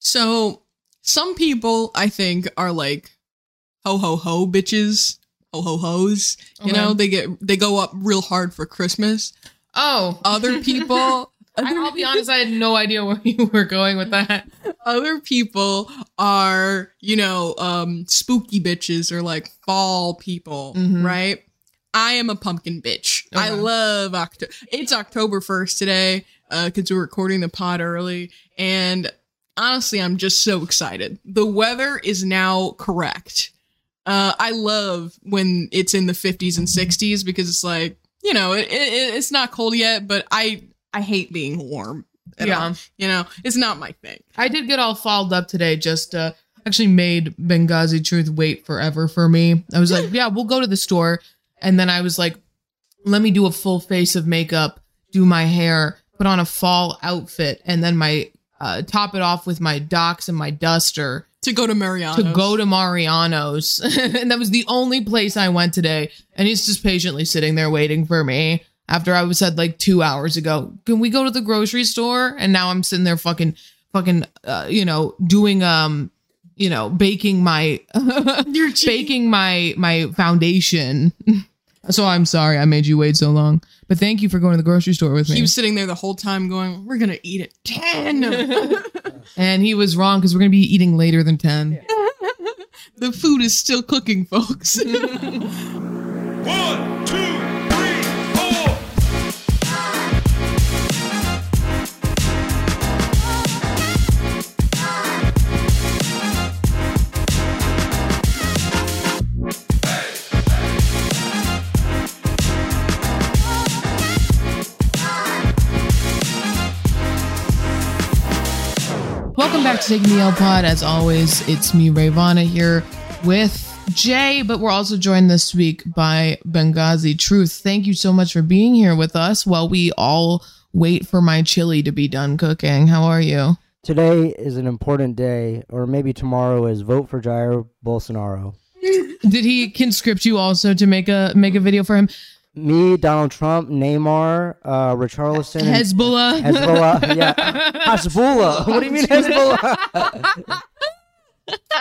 So some people I think are like ho ho ho bitches, ho ho ho's. You Okay. know, they get they go up real hard for Christmas. Oh, Other people I, I'll be honest. I had no idea where you were going with that. other people are, you know, um spooky bitches or like fall people, Mhm. right? I am a pumpkin bitch. I love October. It's October 1st today uh cuz we're recording the pod early and honestly, I'm just so excited. The weather is now correct. Uh I love when it's in the 50s and 60s because it's like, you know, it, it, it's not cold yet, but I I hate being warm. Yeah. all. You know, it's not my thing. I did get all fouled up today. Just uh, actually made Benghazi Truth wait forever for me. I was like, yeah, we'll go to the store, and then I was like, let me do a full face of makeup, do my hair, put on a fall outfit, and then my uh, top it off with my docs and my duster To go to Mariano's. to go to Mariano's, and that was the only place I went today. And he's just patiently sitting there waiting for me. After I was said like two hours ago, can we go to the grocery store? And now I'm sitting there fucking, fucking, uh, you know, doing um, you know, baking my, baking my my foundation. so I'm sorry I made you wait so long, but thank you for going to the grocery store with me. He was sitting there the whole time going, We're gonna eat at 10. and he was wrong because we're gonna be eating later than ten. the food is still cooking, folks. One, two, Welcome back to Taking the L Pod. As always, it's me, Rayvana, here with Jay, but we're also joined this week by Benghazi Truth. Thank you so much for being here with us while we all wait for my chili to be done cooking. How are you? Today is an important day, or maybe tomorrow is vote for Jair Bolsonaro. Did he conscript you also to make a make a video for him? Me, Donald Trump, Neymar, uh, Richarlison, Hezbollah. Hezbollah, yeah, Hezbollah. What do you mean Hezbollah?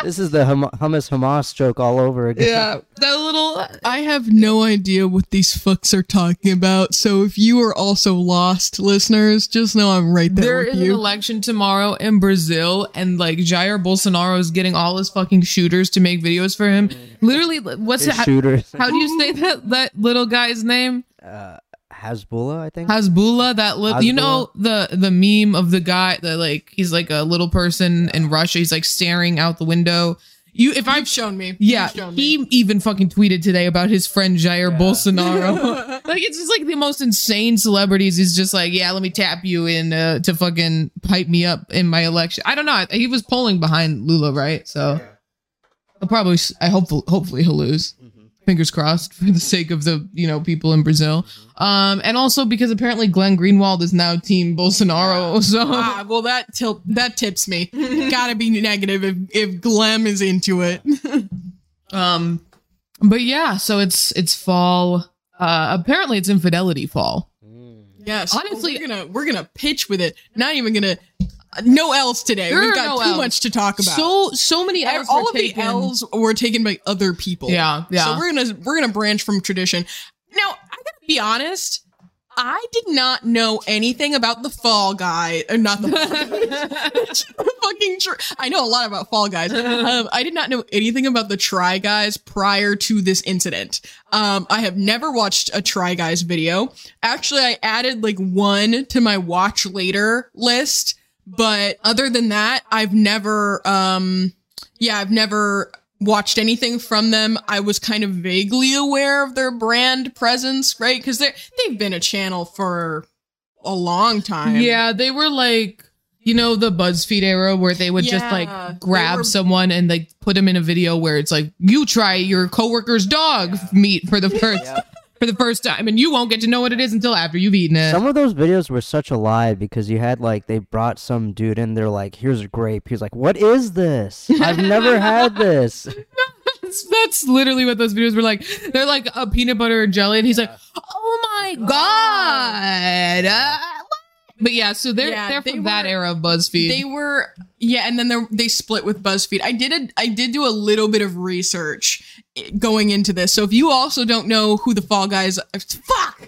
this is the hum- hummus Hamas joke all over again. Yeah, that little. I have no idea what these fucks are talking about. So if you are also lost, listeners, just know I'm right there, There with is an election tomorrow in Brazil, and like Jair Bolsonaro is getting all his fucking shooters to make videos for him. Literally, what's His it? shooters. How do you say that that little guy's name? Uh, Hezbollah, I think. Hasbullah, that little you know the the meme of the guy that like he's like a little person in Russia. He's like staring out the window. You if I've You've shown me. yeah, You've shown me. he even fucking tweeted today about his friend Jair Bolsonaro. like it's just like the most insane celebrities. He's just like, yeah, let me tap you in uh, to fucking pipe me up in my election. I don't know. He was polling behind Lula, right? So he'll probably. s- I hope hopefully he'll lose. Fingers crossed for the sake of the you know people in Brazil, um, and also because apparently Glenn Greenwald is now Team Bolsonaro. So Ah, well, that til- that tips me. Gotta be negative if, if Glenn is into it. Um, but yeah, so it's it's fall. Uh, apparently it's infidelity fall. Yes. Honestly- we're gonna we're gonna pitch with it. Not even gonna. No L's today. There We've got no too Ls. much to talk about. So so many L's all of taken. the L's were taken by other people. Yeah, yeah. So we're gonna we're gonna branch from tradition. Now I gotta be honest. I did not know anything about the Fall Guy, or not the fucking. I know a lot about Fall Guys. Um, I did not know anything about the Try Guys prior to this incident. Um, I have never watched a Try Guys video. Actually, I added like one to my watch later list, but other than that, I've never. Um, yeah, I've never watched anything from them. I was kind of vaguely aware of their brand presence, right? Because they they've been a channel for a long time. yeah, they were like you know the BuzzFeed era where they would just like grab were- someone and like put them in a video where it's like you try your coworker's dog meat for the first for the first time and you won't get to know what it is until after you've eaten it. Some of those videos were such a lie because you had like they brought some dude in. They're like, "Here's a grape." He's like, "What is this? I've never had this." That's, that's literally what those videos were like. They're like a peanut butter and jelly, and he's like, "Oh my god, uh, But yeah, so they're Yeah, they're they from that were- era of BuzzFeed. They were yeah, and then they they split with BuzzFeed. I did a, I did do a little bit of research going into this. So if you also don't know who the Fall Guys, fuck.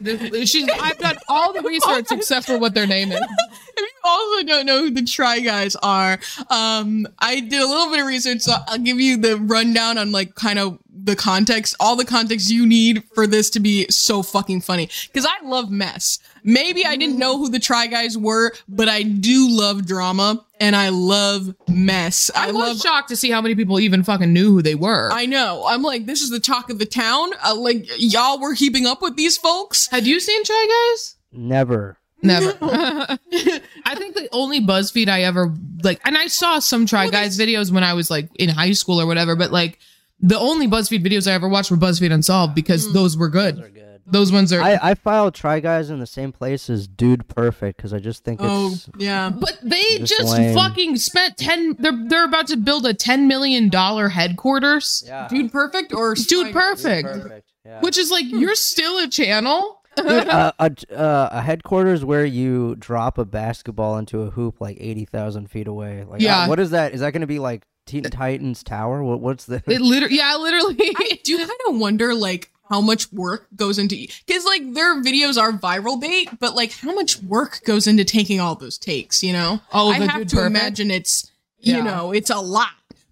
She's I've done all the research except for what their name is. If you also don't know who the Try Guys are, um, I did a little bit of research, so I'll give you the rundown on like kind of the context, all the context you need for this to be so fucking funny. Because I love mess. Maybe I didn't know who the Try Guys were, but I do love drama and I love mess. I, I was love. shocked to see how many people even fucking knew who they were. I know. I'm like, this is the talk of the town. Uh, like, y'all were keeping up with these folks. Had you seen Try Guys? Never. Never. I think the only BuzzFeed I ever like, and I saw some Try Guys videos when I was like in high school or whatever, but like the only BuzzFeed videos I ever watched were BuzzFeed Unsolved because those were good. Good. Those ones are. I, I filed Try Guys in the same place as Dude Perfect because I just think Oh, it's yeah. but they Just just fucking spent ten. They're they're about to build a ten million dollar headquarters. yeah. Dude Perfect or Dude, Try Guys? perfect. Perfect. Yeah. Which is like you're still a channel. Dude, uh, a, uh, a headquarters where you drop a basketball into a hoop like eighty thousand feet away. Like, Yeah. uh, what is that? Is that going to be like Teen Titans Tower? What What's the? It literally, yeah, literally. I do kind of wonder like how much work goes into because like their videos are viral bait, but like how much work goes into taking all those takes, you know? Oh, I the have to Perfect? imagine it's you Yeah. know it's a lot.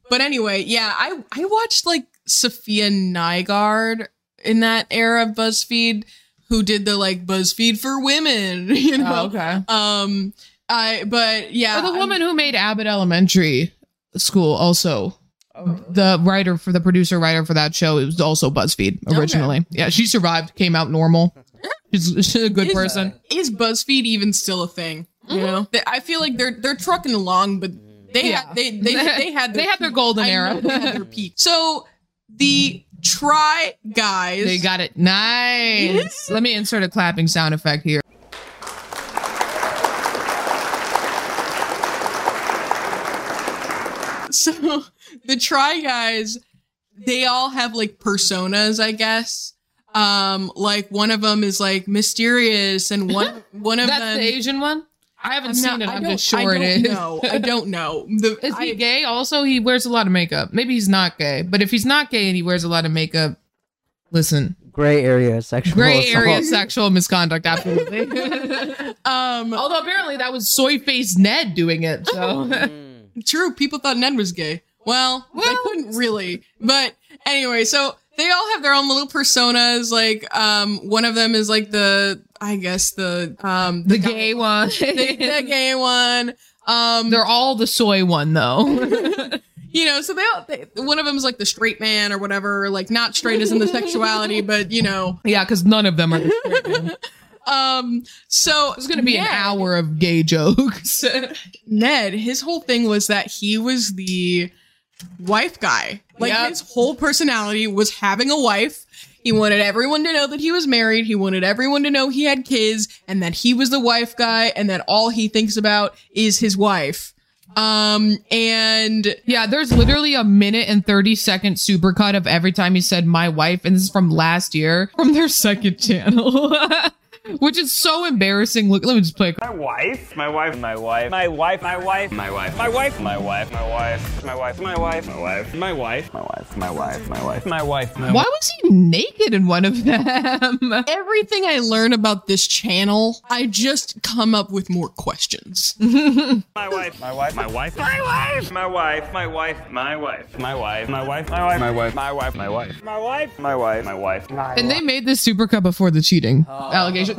But anyway, yeah, I I watched like Safiya Nygaard in that era of BuzzFeed, who did the like BuzzFeed for women, you know? Oh, okay. Um, I but yeah, Or the woman who made Abbott Elementary School also. Oh, the writer for the producer writer for that show, it was also BuzzFeed originally. Yeah, she survived, came out normal. She's, she's a good Is- uh, person. is BuzzFeed even still a thing? You mm-hmm. know, They- I feel like they're they're trucking along, but they Yeah. had they they they had They had their golden era. they had their peak. So the Try Guys, They got it. Nice. Let me insert a clapping sound effect here. so the Try Guys, they all have like personas, I guess. Um, like one of them is like mysterious, and one one of them That's them. the Asian one? I haven't I'm seen not- it. I I'm just sure it is. it don't is. know. I don't know. The, Is he I- gay? Also, he wears a lot of makeup. Maybe he's not gay, but if he's not gay and he wears a lot of makeup, listen, gray area sexual. gray assault. area sexual misconduct, absolutely. um, Although apparently that was soy face Ned doing it. So True, people thought Ned was gay. Well, they couldn't really. But anyway, so they all have their own little personas. Like, um, one of them is like the, I guess the, um, the gay one. the, the gay one. Um, They're all the soy one though. you know, so they all, they, one of them is like the straight man or whatever. Like, not straight as in the sexuality, but you know, yeah, because none of them are. The straight um, so It's gonna be an hour of gay jokes. Ned, his whole thing was that he was the wife guy. Like Yep. his whole personality was having a wife. He wanted everyone to know that he was married. He wanted everyone to know he had kids and that he was the wife guy and that all he thinks about is his wife. Um and Yeah, there's literally a minute and 30 second supercut of every time he said my wife, and this is from last year from their second channel. Which is so embarrassing. Look, let me just play. My wife, my wife, my wife, my wife, my wife, my wife, my wife, my wife, my wife, my wife, my wife, my wife, my wife, my wife, my wife, my wife, my wife, my Why was he naked in one of them? everything I learn about this channel, I just come up with more questions. My wife, my wife, my wife, my wife, my wife, my wife, my wife, my wife, my wife, my wife, my wife, my wife, my wife, my wife, my wife, my wife, my wife. And they made this supercut before the cheating allegation.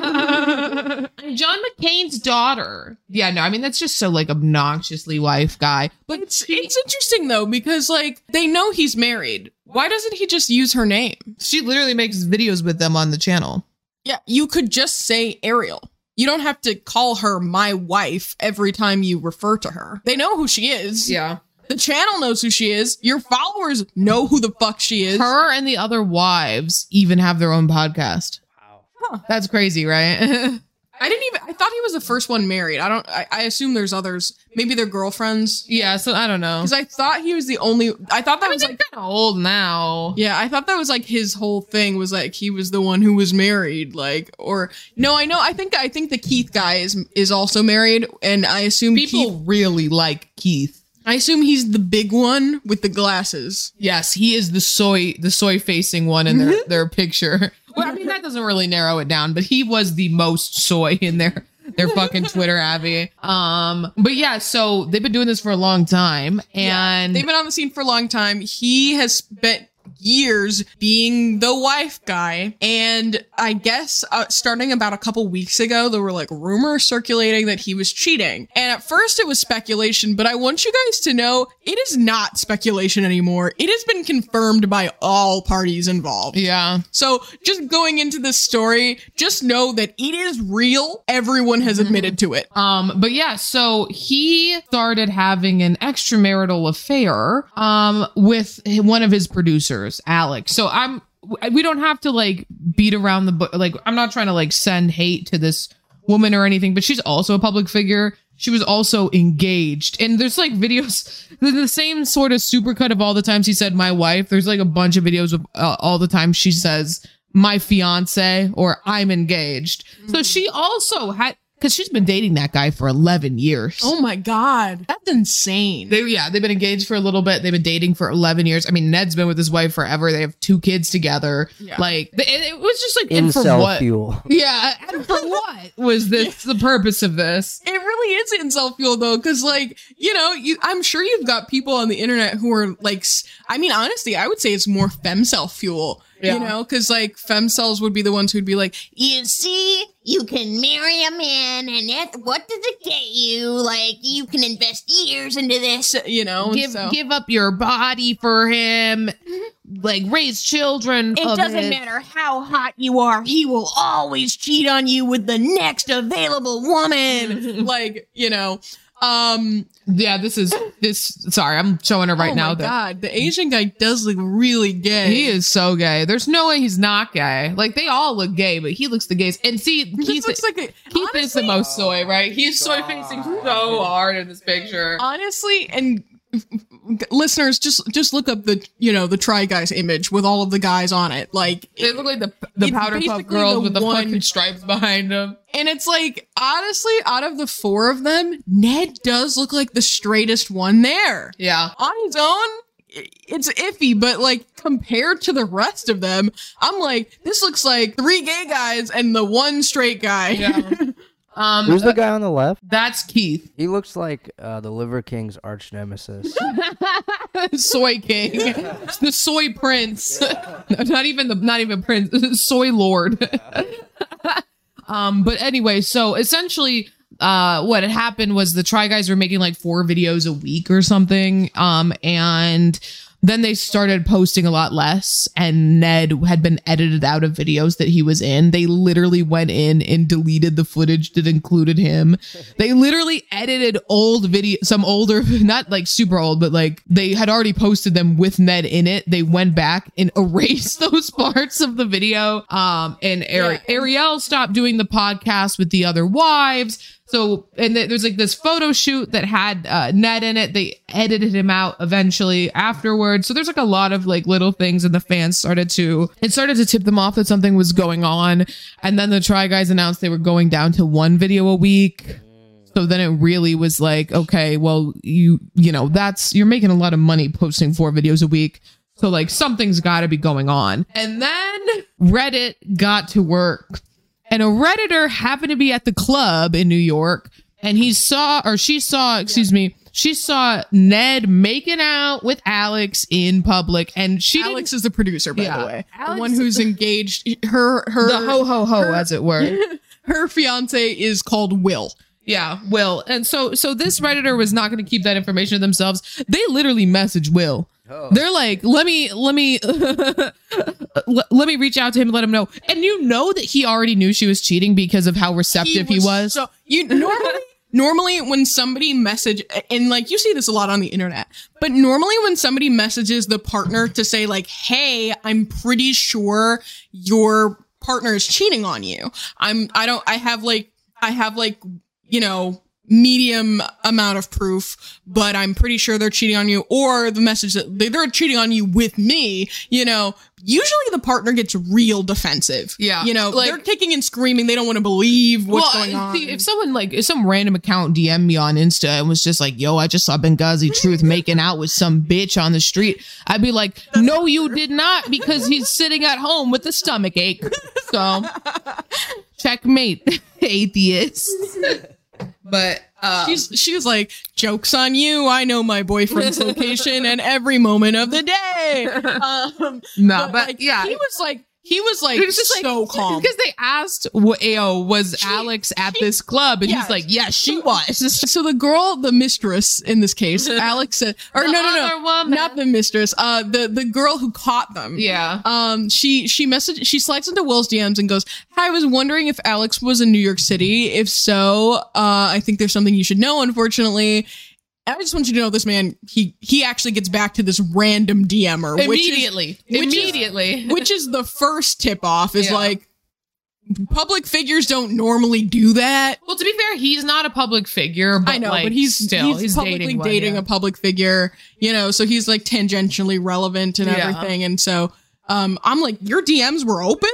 John McCain's daughter. Yeah, no, I mean that's just so like obnoxiously wife guy. But it's it's interesting though because like they know he's married. Why doesn't he just use her name? She literally makes videos with them on the channel. Yeah, you could just say Ariel. You don't have to call her my wife every time you refer to her. They know who she is. Yeah. The channel knows who she is. Your followers know who the fuck she is. Her and the other wives even have their own podcast. Wow. That's crazy, right? I didn't even. I thought he was the first one married. I don't. I, I assume there's others. Maybe they're girlfriends. yeah, so I don't know. Because I thought he was the only. I thought that I mean, was like. kind of old now. Yeah, I thought that was like his whole thing was like he was the one who was married, like or no, I know. I think I think the Keith guy is is also married, and I assume People Keith, really like Keith. I assume he's the big one with the glasses. Yes, he is the soy the soy facing one in their their picture. Well, I mean that doesn't really narrow it down, but he was the most soy in their their fucking Twitter Abby. Um, but yeah, so they've been doing this for a long time, and They've been on the scene for a long time. He has spent years being the wife guy. And I guess uh, starting about a couple weeks ago, there were like rumors circulating that he was cheating. And at first it was speculation, but I want you guys to know it is not speculation anymore. It has been confirmed by all parties involved. yeah, So just going into this story, just know that it is real. Everyone has admitted to it. Um, but yeah, so he started having an extramarital affair um with one of his producers, Alex. So I'm we don't have to like beat around the bu- like I'm not trying to like send hate to this woman or anything, but she's also a public figure. She was also engaged. And there's like videos, the same sort of supercut of all the times he said my wife. There's like a bunch of videos of uh, all the times she says my fiance or I'm engaged. So she also had because she's been dating that guy for 11 years. Oh my God. That's insane. They, yeah, they've been engaged for a little bit. They've been dating for 11 years. I mean, Ned's been with his wife forever. They have two kids together. Yeah. Like, it, it was just like, and for what? fuel. Yeah, and for what was this the purpose of this? It really is incel fuel though, because like you know, you I'm sure you've got people on the internet who are like, I mean, honestly, I would say it's more femcel fuel. Yeah. You know, because like femcels would be the ones who'd be like, You see, you can marry a man, and that, what does it get you? Like, you can invest years into this. you know, Give so- give up your body for him, mm-hmm. like raise children. It doesn't his- matter how hot you are, he will always cheat on you with the next available woman. like you know, um, Yeah, this is this. Sorry, I'm showing her right oh now that God, the Asian guy does look really gay. he is so gay. There's no way he's not gay. Like they all look gay, but he looks the gayest. And see, He Keith, looks like a, Keith is the most soy, right? He's soy facing so hard in this picture. honestly and listeners just just look up the you know the try guys image with all of the guys on it like They look like the the powder puff girls the with the one- fucking stripes behind them. and it's like honestly out of the four of them ned does look like the straightest one there Yeah. on his own it's iffy but like compared to the rest of them i'm like this looks like three gay guys and the one straight guy Yeah. Um, Who's the guy on the left? that's Keith, He looks like uh, the Liver King's arch nemesis. soy king, the soy prince. not even the not even prince, soy lord. um, but anyway, so essentially, uh, what had happened was the Try Guys were making like four videos a week or something. Um, and then they started posting a lot less, and Ned had been edited out of videos that he was in. They literally went in and deleted the footage that included him. They literally edited old video, some older, not like super old, but like they had already posted them with Ned in it. They went back and erased those parts of the video. Um, and Ari- Ariel stopped doing the podcast with the other wives. So, and th- there's like this photo shoot that had uh, Ned in it. They edited him out eventually afterwards. So there's like a lot of like little things, and the fans started to it started to tip them off that something was going on. And then the Try Guys announced they were going down to one video a week. So then it really was like, okay, well, you you know, that's you're making a lot of money posting four videos a week. So like something's got to be going on. And then Reddit got to work. And a redditor happened to be at the club in New York and he saw or she saw, excuse me, she saw Ned making out with Alex in public and she alex is the producer by Yeah. the way Alex- the one who's engaged her her the ho ho ho as it were. her fiance is called will Yeah, Will. And so so this redditor was not going to keep that information to themselves. They literally message Will. Oh. They're like, "Let me let me let, me reach out to him and let him know." And you know that he already knew she was cheating because of how receptive he was. So you normally normally when somebody message and like you see this a lot on the internet, but normally when somebody messages the partner to say like, "Hey, I'm pretty sure your partner is cheating on you." I'm I don't I have like I have like, you know, medium amount of proof, but I'm pretty sure they're cheating on you or the message that they- they're cheating on you with me, you know, usually the partner gets real defensive. Yeah. You know, Like- they're kicking and screaming. They don't want to believe what's Well, going on. see, if someone like if some random account DM me on Insta and was just like, "Yo, I just saw Benghazi Truth making out with some bitch on the street," I'd be like, "No, you did not, because he's sitting at home with a stomach ache." So, checkmate, atheist. But uh, She's she was like, "Jokes on you! I know my boyfriend's location and every moment of the day." Um, no, but, but like, yeah, he was like, he was like, was just like so calm. because they asked, "What yo was Alex at she- this club?" And yeah. he's like, "Yeah, she was." So the girl, the mistress in this case, Alex said, or no, no, no, woman. not the mistress. Uh, the the girl who caught them. yeah, Um, she she messaged she slides into Will's DMs and goes, "Hi, I was wondering if Alex was in New York City. If so, uh, I think there's something you should know. Unfortunately." I just want you to know this man. He he actually gets back to this random DMer which is- immediately, which is- immediately. which is the first tip off. Is Yeah. like public figures don't normally do that. well, to be fair, he's not a public figure. But I know, like, but he's still he's, publicly dating, dating, one, yeah. a public figure, you know, so he's like tangentially relevant and Yeah. everything. And so um I'm like, your DMs were open?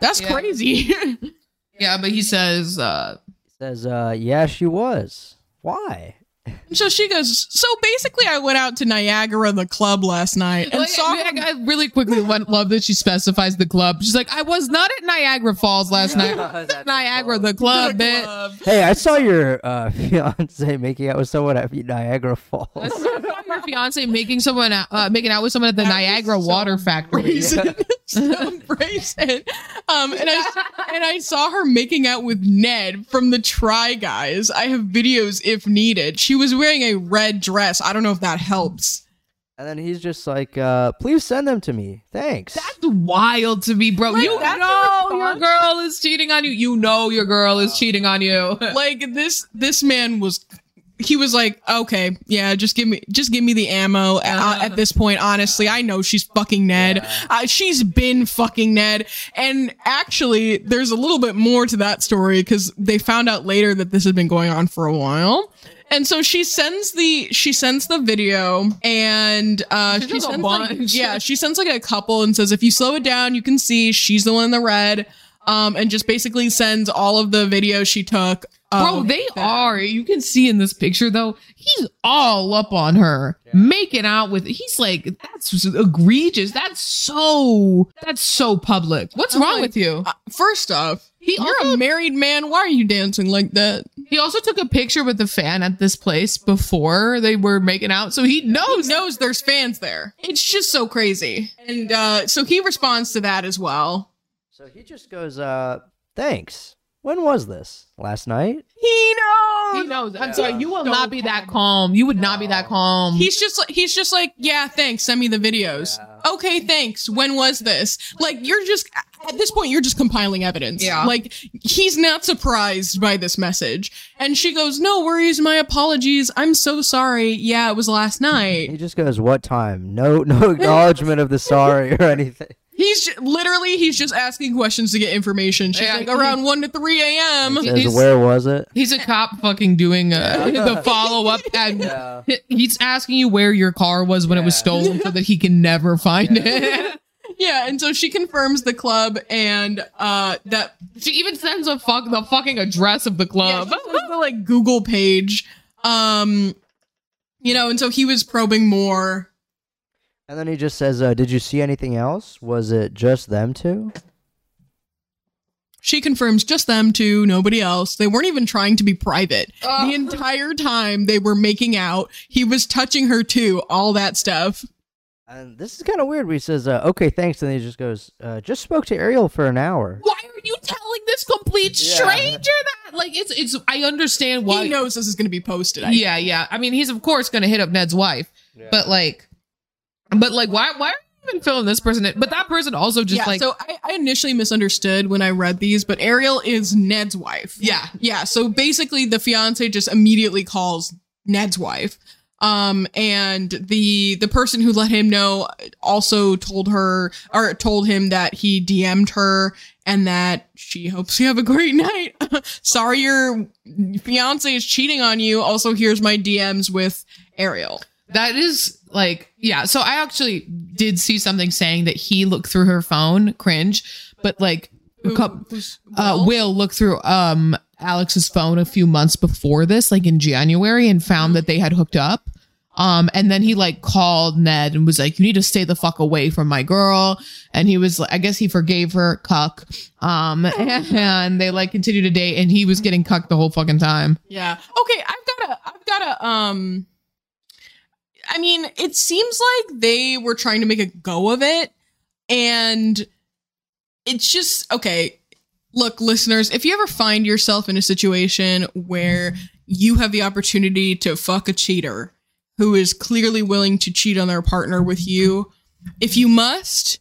That's Yeah. crazy. Yeah, but he says, uh, Says, uh, yeah, she was. Why? So she goes, So basically I went out to Niagara the club last night and like, saw I, I really quickly want, love that she specifies the club. She's like, I was not at Niagara Falls last night. Niagara, the club, bitch. club. Hey, I saw your uh, fiance making out with someone at Niagara Falls. I saw Your fiance making someone out- uh, making out with someone at the Niagara Water Factory. Brazen. so brazen. Um, and I and I saw her making out with Ned from the Try Guys. I have videos if needed. She was wearing a red dress. I don't know if that helps. And then he's just like, uh, please send them to me. Thanks. That's wild to me, bro. you know your response? girl is cheating on you. You know your girl is cheating on you. Like this this man was he was like, okay, yeah, just give me, just give me the ammo. Uh, at this point, honestly, I know she's fucking Ned. Uh, she's been fucking Ned. And actually, there's a little bit more to that story because they found out later that this had been going on for a while. And so she sends the she sends the video and uh she, a sends like, yeah she sends like a couple and says if you slow it down you can see she's the one in the red um and just basically sends all of the videos she took Bro, they that. are. You can see in this picture though, he's all up on her, making out with. He's like, that's egregious. That's so. That's so public. What's I'm wrong like, with you? Uh, first off, He you're also- a married man. Why are you dancing like that? He also took a picture with the fan at this place before they were making out, so he He knows. knows there's fans there. It's just so crazy. And uh, so he responds to that as well. So he just goes, uh, thanks. When was this? Last night? He knows. He knows. I'm sorry, you will not be that calm. You would not be that calm. He's just like he's just like, yeah, thanks. Send me the videos. Okay, thanks. When was this? Like you're just at this point you're just compiling evidence. Yeah. Like he's not surprised by this message. And she goes, "No worries, my apologies. I'm so sorry. Yeah, it was last night." He just goes, what time? No, no acknowledgement of the sorry or anything. He's ju- literally he's just asking questions to get information. She's Yeah, like around 1 to 3 a.m. He- Says, where was it? He's a cop fucking doing uh, the follow up and Yeah. he's asking you where your car was when it was stolen so that he can never find it. Yeah, and so she confirms the club and uh that she even sends a fuck the fucking address of the club. she the like Google page. Um you know, and so he was probing more. And then he just says, uh, did you see anything else? Was it just them two? She confirms just them two, nobody else. They weren't even trying to be private. Oh. The entire time they were making out, he was touching her too, all that stuff. And this is kind of weird. Where he says, uh, okay, thanks. And then he just goes, uh, just spoke to Ariel for an hour. Why are you telling this complete Yeah. stranger that? Like it's it's I understand why he knows this is going to be posted. I Yeah, yeah. I mean, he's of course going to hit up Ned's wife, but like, but like, why, why are you even filling this person in. But that person also just yeah, like so I, I initially misunderstood when I read these, but Ariel is Ned's wife. Yeah. Yeah. So basically the fiance just immediately calls Ned's wife. Um, and the the person who let him know also told her or told him that he DM'd her and that she hopes you have a great night. Sorry your fiance is cheating on you. Also, here's my DMs with Ariel. that is like yeah. So I actually did see something saying that he looked through her phone, cringe, but like a couple, uh, Will looked through um Alex's phone a few months before this, like in January, and found that they had hooked up. Um, and then he like called Ned and was like, "You need to stay the fuck away from my girl." And he was, like, I guess he forgave her, cuck. Um, and they like continued to date, and he was getting cucked the whole fucking time. Yeah. Okay, I've got a I've got a um I mean, it seems like they were trying to make a go of it and it's just okay. Look, listeners, if you ever find yourself in a situation where you have the opportunity to fuck a cheater who is clearly willing to cheat on their partner with you, if you must,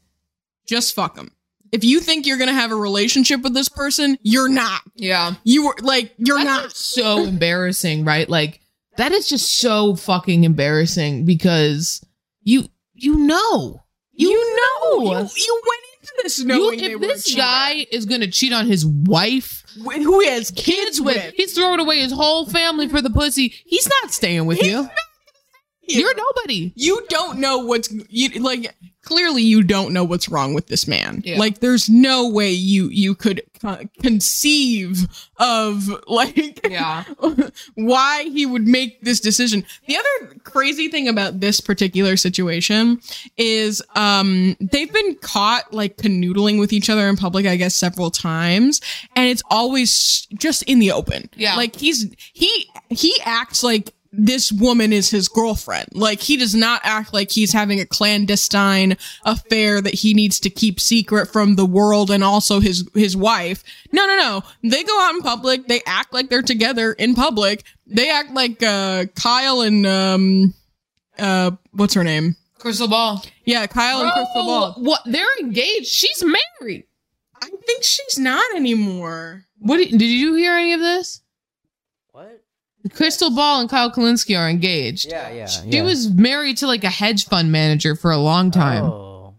just fuck them. If you think you're going to have a relationship with this person, you're not. Yeah. You were like you're That's not so embarrassing, right? Like that is just so fucking embarrassing because you you know. You, know. You, you went into this You- knowing they if this guy is gonna cheat on his wife, Wh- who he has kids kids with, with, he's throwing away his whole family for the pussy. He's not staying with you. You're nobody. you don't know what's you like. Clearly, you don't know what's wrong with this man. Yeah. Like, there's no way you you could conceive of like Yeah. why he would make this decision. The other crazy thing about this particular situation is um they've been caught like canoodling with each other in public I guess several times and it's always just in the open. Yeah. Like he's he he acts like this woman is his girlfriend. Like he does not act like he's having a clandestine affair that he needs to keep secret from the world and also his his wife. No, no, no. They go out in public. They act like they're together in public. They act like uh Kyle and um uh what's her name? Krystal Ball. Yeah, Kyle and Krystal Ball. What? They're engaged. She's married. I think she's not anymore. What did you hear any of this? What? Krystal Ball and Kyle Kulinski are engaged. Yeah, yeah. She yeah. was married to like a hedge fund manager for a long time. Oh.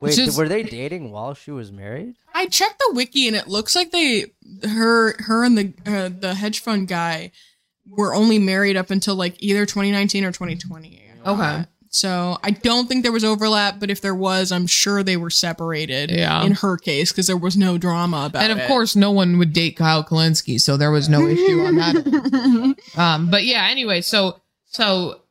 Wait, Just- were they dating while she was married? I checked the wiki and it looks like they her her and the uh, the hedge fund guy were only married up until like either 2019 or 2020. Okay. So I don't think there was overlap, but if there was, I'm sure they were separated. Yeah. In her case, because there was no drama about it. and of it. course, no one would date Kyle Kulinski, so there was no issue on that. Um, but yeah, anyway, so so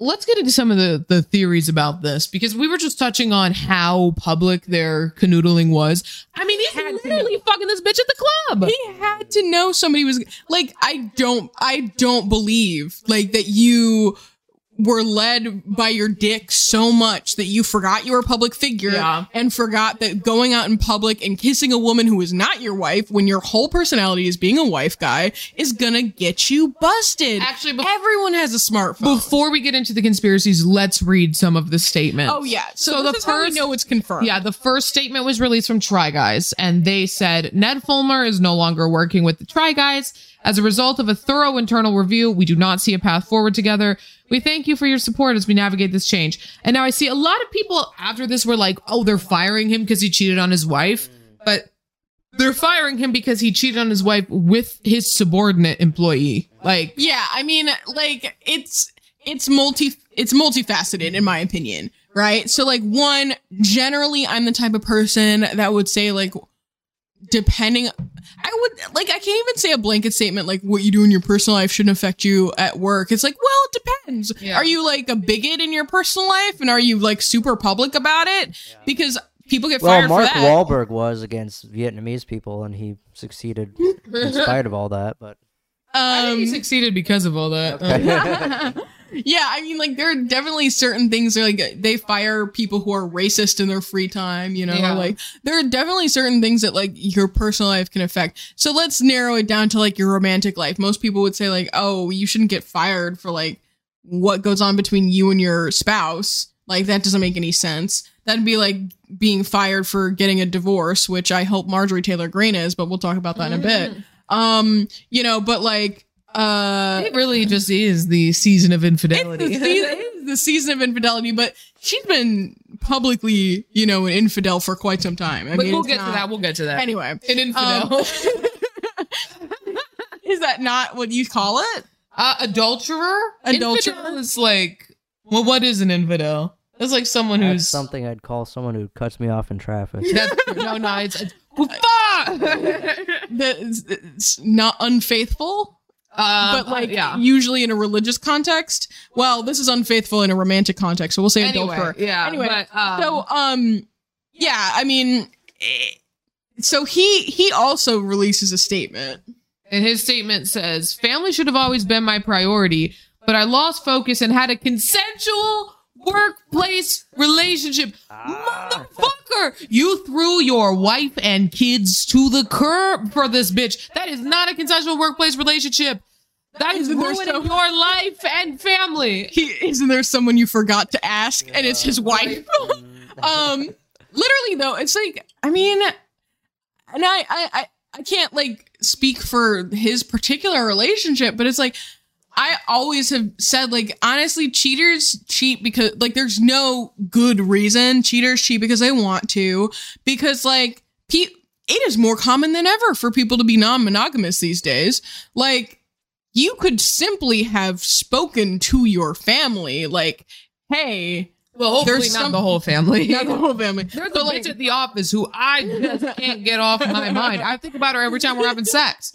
let's get into some of the the theories about this because we were just touching on how public their canoodling was. I mean, he's Had literally fucking this bitch at the club. he had to know somebody was like I don't I don't believe like that you were led by your dick so much that you forgot you were a public figure Yeah. and forgot that going out in public and kissing a woman who is not your wife when your whole personality is being a wife guy is gonna get you busted. Actually, bef- everyone has a smartphone. Before we get into the conspiracies, let's read some of the statements. oh yeah, so, So the is how we first- know it's confirmed. Yeah, the first statement was released from Try Guys, and they said Ned Fulmer is no longer working with the Try Guys. As a result of a thorough internal review, we do not see a path forward together. We thank you for your support as we navigate this change. And now I see a lot of people after this were like, oh, they're firing him because he cheated on his wife. But they're firing him because he cheated on his wife with his subordinate employee. Like, Yeah, I mean, like it's it's multi it's multifaceted in my opinion, right? So like one, generally I'm the type of person that would say like depending I would like I can't even say a blanket statement like what you do in your personal life shouldn't affect you at work. It's like, well, it depends. Yeah. Are you like a bigot in your personal life and are you like super public about it? Because people get Well, fired Mark for that. Wahlberg was against Vietnamese people, and he succeeded in spite of all that. But I think he um, succeeded because of all that. yeah, I mean, like there are definitely certain things that, like they fire people who are racist in their free time. You know, Yeah. like there are definitely certain things that like your personal life can affect. So let's narrow it down to like your romantic life. Most people would say like, oh, you shouldn't get fired for like what goes on between you and your spouse. Like that doesn't make any sense. That'd be like being fired for getting a divorce, which I hope Marjorie Taylor Greene is, but we'll talk about that in a bit. Um, you know, but like uh It really just is the season of it's infidelity. the, season, it is the season of infidelity, but she's been publicly, you know, an infidel for quite some time. I but mean, we'll it's get to that. We'll get to that. Anyway, An infidel. um, is that not what you call it? uh, adulterer? Adulterer? Infidel is like, well, what is an infidel? It's like someone That's who's something I'd call someone who cuts me off in traffic. That's, no, no, it's, it's fuck! It's not unfaithful, Uh, but like yeah. usually in a religious context. Well, this is unfaithful in a romantic context, so we'll say Anyway, adulterer. yeah. Anyway, but, um, so um, yeah, I mean, eh, so he he also releases a statement. And his statement says, Family should have always been my priority, but I lost focus and had a consensual workplace relationship. Motherfucker! You threw your wife and kids to the curb for this bitch. That is not a consensual workplace relationship. That is Isn't there ruining so- your life and family. He isn't there someone you forgot to ask, and it's his wife. um, literally though, it's like I mean, and I I I, I can't like speak for his particular relationship, but it's like I always have said like honestly, cheaters cheat because like there's no good reason. Cheaters cheat because they want to, because like pe- it is more common than ever for people to be non-monogamous these days. Like you could simply have spoken to your family like, "Hey, Well, hopefully There's not some- the whole family. not the whole family. There's but a like, bitch at the office who I just can't get off my mind. I think about her every time we're having sex.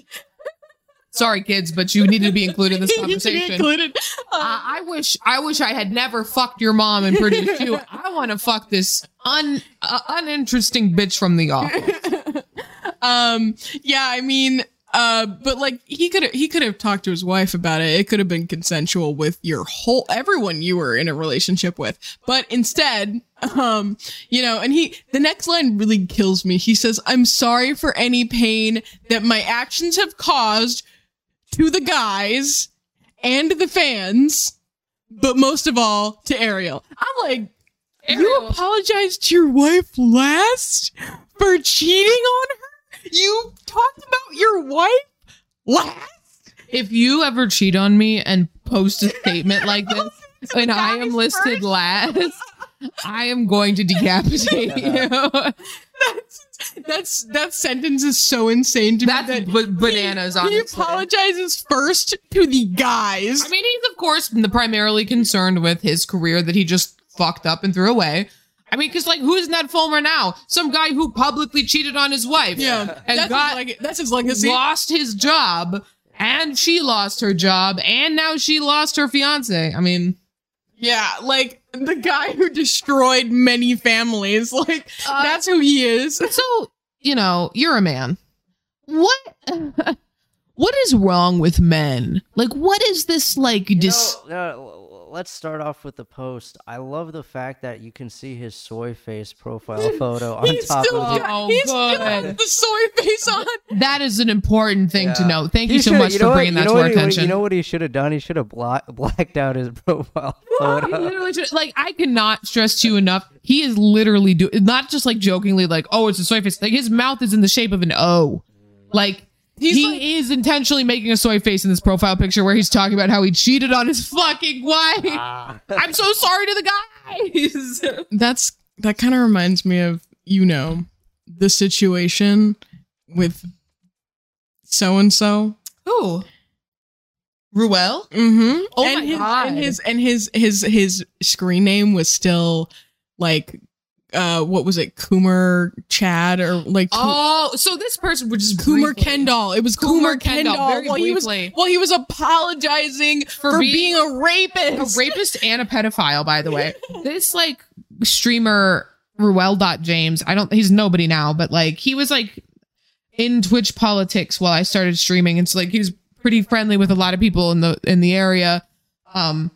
Sorry, kids, but you need to be included in this conversation. included. I, I wish I wish I had never fucked your mom and produced you. I want to fuck this un uh, uninteresting bitch from the office. Um, yeah, I mean, uh, but like he could he could have talked to his wife about it. It could have been consensual with your whole everyone you were in a relationship with. But instead, um, you know, and he the next line really kills me. He says, "I'm sorry for any pain that my actions have caused to the guys and the fans, but most of all to Ariel." I'm like, you apologized to your wife last for cheating on her? You talked about your wife last? If you ever cheat on me and post a statement like this, and I am listed first. last, I am going to decapitate you. That's that's that sentence is so insane to That's me. that b- bananas, He, honestly. apologizes first to the guys. I mean, he's of course primarily concerned with his career that he just fucked up and threw away. I mean, because like, who's Ned Fulmer now? Some guy who publicly cheated on his wife. yeah, and that's got his, leg- that's his legacy. lost his job, and she lost her job, and now she lost her fiance. I mean, Yeah, like the guy who destroyed many families. Like that's who he is. so you know, you're a man. What? what is wrong with men? Like, what is this like? You Dis- know, uh, l- let's start off with the post. I love the fact that you can see his soy face profile photo on He's top still of it. got, Oh, he's still good. has the soy face on. that is an important thing to Yeah. know. Thank He you so much you for know what- bringing that to our he- attention. You know what he should have done? He should have bla- blacked out his profile He photo. literally like I cannot stress to you enough. He is literally doing not just like jokingly like oh it's a soy face. Like his mouth is in the shape of an O. Like He's he like- is intentionally making a soy face in this profile picture where he's talking about how he cheated on his fucking wife. Ah. I'm so sorry to the guys. That's that kind of reminds me of you know the situation with so and so. Who? Ruel? Mm-hmm. Oh and my his, God. And his and his his his screen name was still like uh what was it Coomer Chad or like Oh, so this person would just Coomer briefly- Kendall. It was Coomer Coomer, Kendall, Kendall. he was while he was apologizing for, being- being, a rapist, a rapist. and a pedophile, by the way. This like streamer Ruel dot James. I don't he's nobody now, but like he was like in Twitch politics while I started streaming. And so like he was pretty friendly with a lot of people in the in the area. Um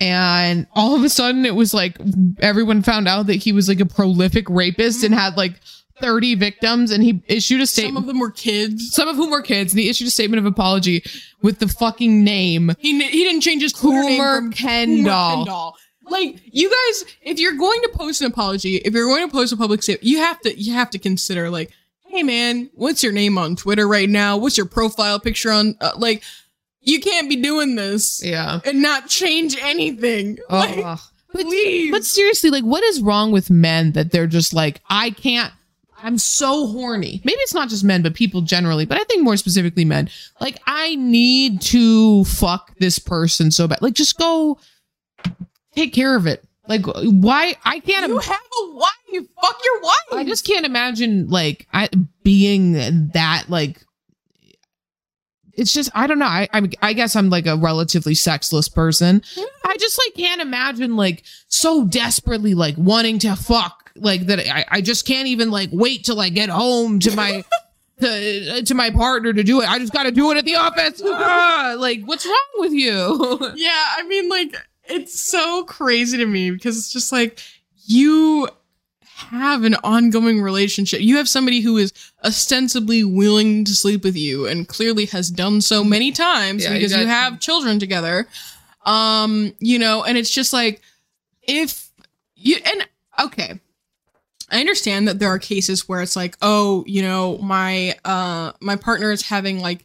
and all of a sudden it was like everyone found out that he was like a prolific rapist and had like 30 victims and he issued a statement Some of them were kids. some of whom were kids and he issued a statement of apology with the fucking name He he didn't change his Twitter name from Kendall. Coomer Kendall. like you guys, if you're going to post an apology, if you're going to post a public statement, you have to you have to consider like, hey man, what's your name on Twitter right now? What's your profile picture on? Uh, like, you can't be doing this Yeah. and not change anything. Like, But, please. but seriously, like, what is wrong with men that they're just like, I can't. I'm so horny. Maybe it's not just men, but people generally, but I think more specifically men. Like, I need to fuck this person so bad. Like, just go take care of it. Like, why? I can't. you im- have a wife. Fuck your wife. I just can't imagine like I being that like. It's just I don't know. I I, I guess I'm like a relatively sexless person. I just like can't imagine like so desperately like wanting to fuck like that. I, I just can't even like wait till I get home to my to, to my partner to do it. I just got to do it at the office. Ah, like what's wrong with you? Yeah, I mean, like, it's so crazy to me because it's just like you have an ongoing relationship. You have somebody who is ostensibly willing to sleep with you and clearly has done so many times Yeah, because you, got- have children together. Um, you know, and it's just like if you and okay. I understand that there are cases where it's like, oh, you know, my uh my partner is having like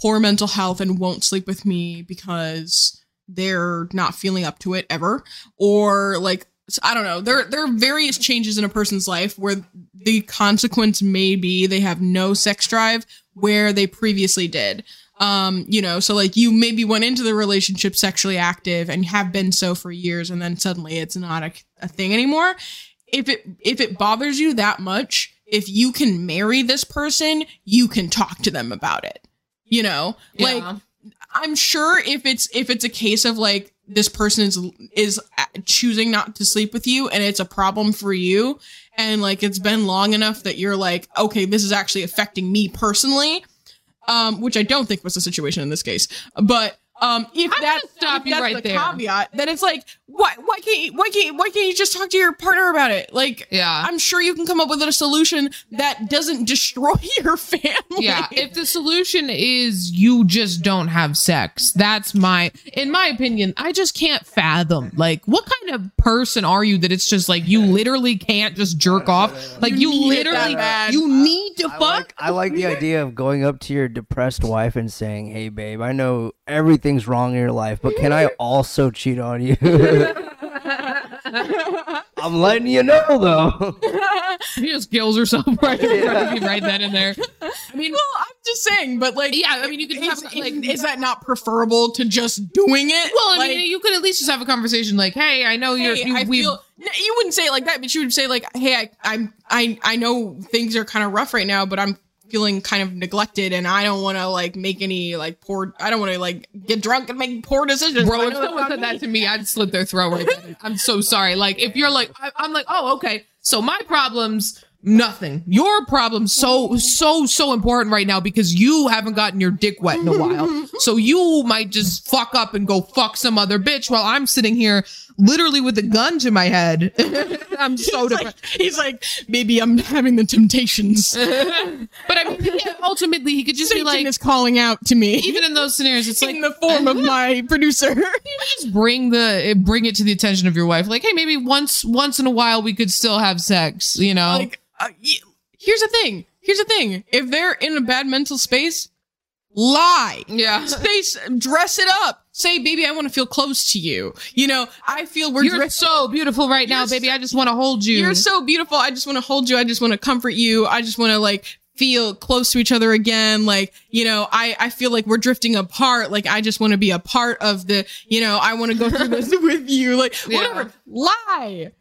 poor mental health and won't sleep with me because they're not feeling up to it ever or like I don't know. There there are various changes in a person's life where the consequence may be they have no sex drive where they previously did. Um, you know, so like you maybe went into the relationship sexually active and have been so for years and then suddenly it's not a, a thing anymore. If it if it bothers you that much, if you can marry this person, you can talk to them about it. You know? Like I'm sure if it's if it's a case of like this person is is choosing not to sleep with you and it's a problem for you. And like it's been long enough that you're like okay this is actually affecting me personally um which I don't think was the situation in this case. But um if I'm that stop if you that's right the there. caveat then it's like why why can't you, why can't why can't you just talk to your partner about it like Yeah. I'm sure you can come up with a solution that doesn't destroy your family Yeah, if the solution is you just don't have sex, that's my, in my opinion, I just can't fathom. Like, what kind of person are you that it's just like you literally can't just jerk off? Like, you, need it that literally, you need to I fuck. like, I like the idea of going up to your depressed wife and saying, "Hey, babe, I know everything's wrong in your life, but can I also cheat on you?" I'm letting you know, though. She just kills herself right, right, right then and there. I mean, well I'm just saying but like yeah, I mean, you could is, have is- like. is that not preferable to just doing it? well, I Like, mean, you could at least just have a conversation like, "Hey, I know you're, hey, you, I we've feel you wouldn't say it like that, but you would say like, "Hey, I, I'm, I, I know things are kind of rough right now, but I'm feeling kind of neglected, and I don't want to like make any like poor. I don't want to like get drunk and make poor decisions. Bro, if someone said me. that to me, I'd slit their throat right then. I'm so sorry. Like, if you're like, I, I'm like, oh, okay. So my problems, nothing. Your problems, so, so, so important right now because you haven't gotten your dick wet in a while. So you might just fuck up and go fuck some other bitch while I'm sitting here literally with a gun to my head. I'm so He's depressed. like, he's like, maybe I'm having the temptations. But I mean, yeah, ultimately, he could just be like, is calling out to me even in those scenarios, it's like, in the form of my producer. just bring the bring it to the attention of your wife like hey maybe once once in a while we could still have sex you know like, uh, here's the thing. Here's the thing. If they're in a bad mental space, lie. yeah Space, dress it up. Say, baby, I want to feel close to you. You know, I feel we're you're so beautiful right now You're baby so- i just want to hold you You're so beautiful. I just want to hold you. I just want to comfort you. I just want to like feel close to each other again. Like, you know, I, I feel like we're drifting apart. Like, I just want to be a part of the, you know, I want to go through this with you. Like, Yeah. whatever. Lie.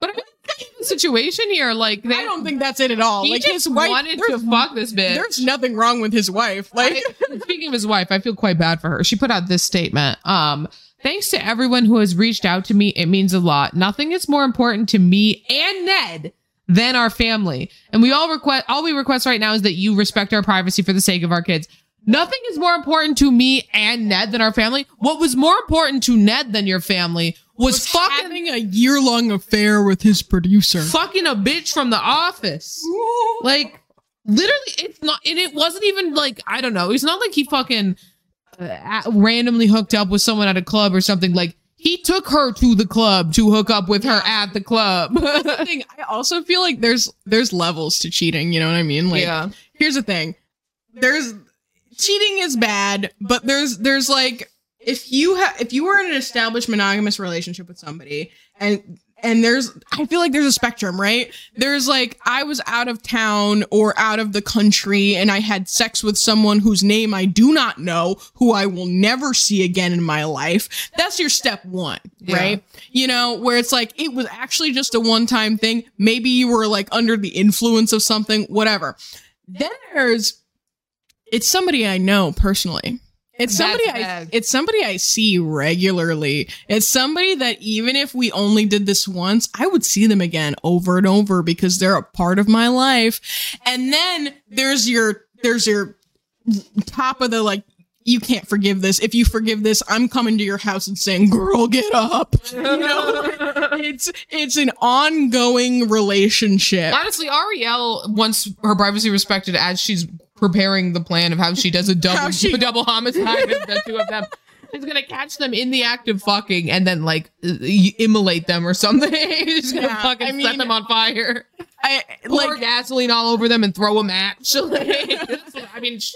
but I mean, situation here like they I don't think that's it at all. he like, just his wife, wanted to fuck this bitch There's nothing wrong with his wife. Like, I- speaking of his wife, I feel quite bad for her. She put out this statement. Um, thanks to everyone who has reached out to me. It means a lot. Nothing is more important to me and Ned than our family. And we all request, all we request right now is that you respect our privacy for the sake of our kids. Nothing is more important to me and Ned than our family. What was more important to Ned than your family was, fucking having a year long affair with his producer. fucking a bitch from the office. Like literally, it's not, and it wasn't even like I don't know. It's not like he fucking uh, randomly hooked up with someone at a club or something. Like he took took her to the club to hook up with her at the club. the thing. I also feel like there's there's levels to cheating. You know what I mean? Like, Yeah. here's the thing. There's cheating is bad, but there's there's like if you have if you were in an established monogamous relationship with somebody and and there's I feel like there's a spectrum, right? There's like I was out of town or out of the country and I had sex with someone whose name I do not know, who I will never see again in my life. That's your step 1, Yeah. right? You know, where it's like it was actually just a one-time thing. Maybe you were like under the influence of something, whatever. Then there's it's somebody I know personally. It's That's somebody I bad. it's somebody I see regularly. It's somebody that even if we only did this once, I would see them again over and over because they're a part of my life. And then there's your there's your top of the like you can't forgive this. If you forgive this, I'm coming to your house and saying, "Girl, get up." You know, it's it's an ongoing relationship. Honestly, Ariel wants her privacy respected as she's preparing the plan of how she does a double she- a double homicide of the two of them. She's gonna catch them in the act of fucking and then like immolate them or something. She's gonna Yeah, fucking I set them on fire, I pour like gasoline all over them, and throw a match. I mean, sh-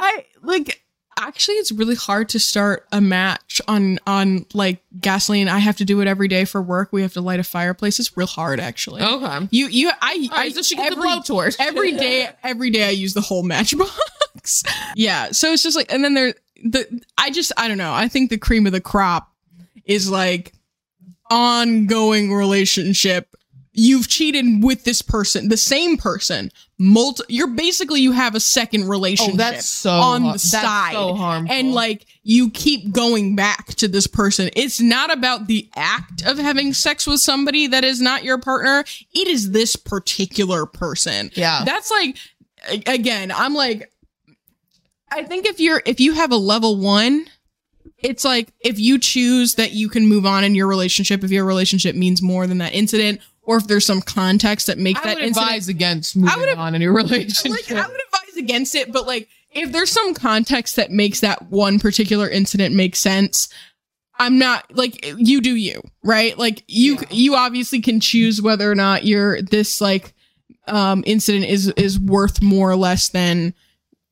I like actually it's really hard to start a match on on like gasoline. I have to do it every day for work. We have to light a fireplace. It's real hard actually. okay. You you I right, I so she gets every, blowtorch. every day every day I use the whole matchbox. yeah, so it's just like and then there the I just I don't know. I think the cream of the crop is like ongoing relationship. You've cheated with this person, the same person. Multi- you're basically you have a second relationship Oh, that's so on the side, so harmful. and like you keep going back to this person. It's not about the act of having sex with somebody that is not your partner. It is this particular person. Yeah. that's like again. I'm like, I think if you're if you have a level one it's like if you choose that you can move on in your relationship if your relationship means more than that incident or if there's some context that makes I that would incident advise against moving would- on in your relationship. like I would advise against it but like if there's some context that makes that one particular incident make sense I'm not like you do you, right? Like you you obviously can choose whether or not you're this like um incident is is worth more or less than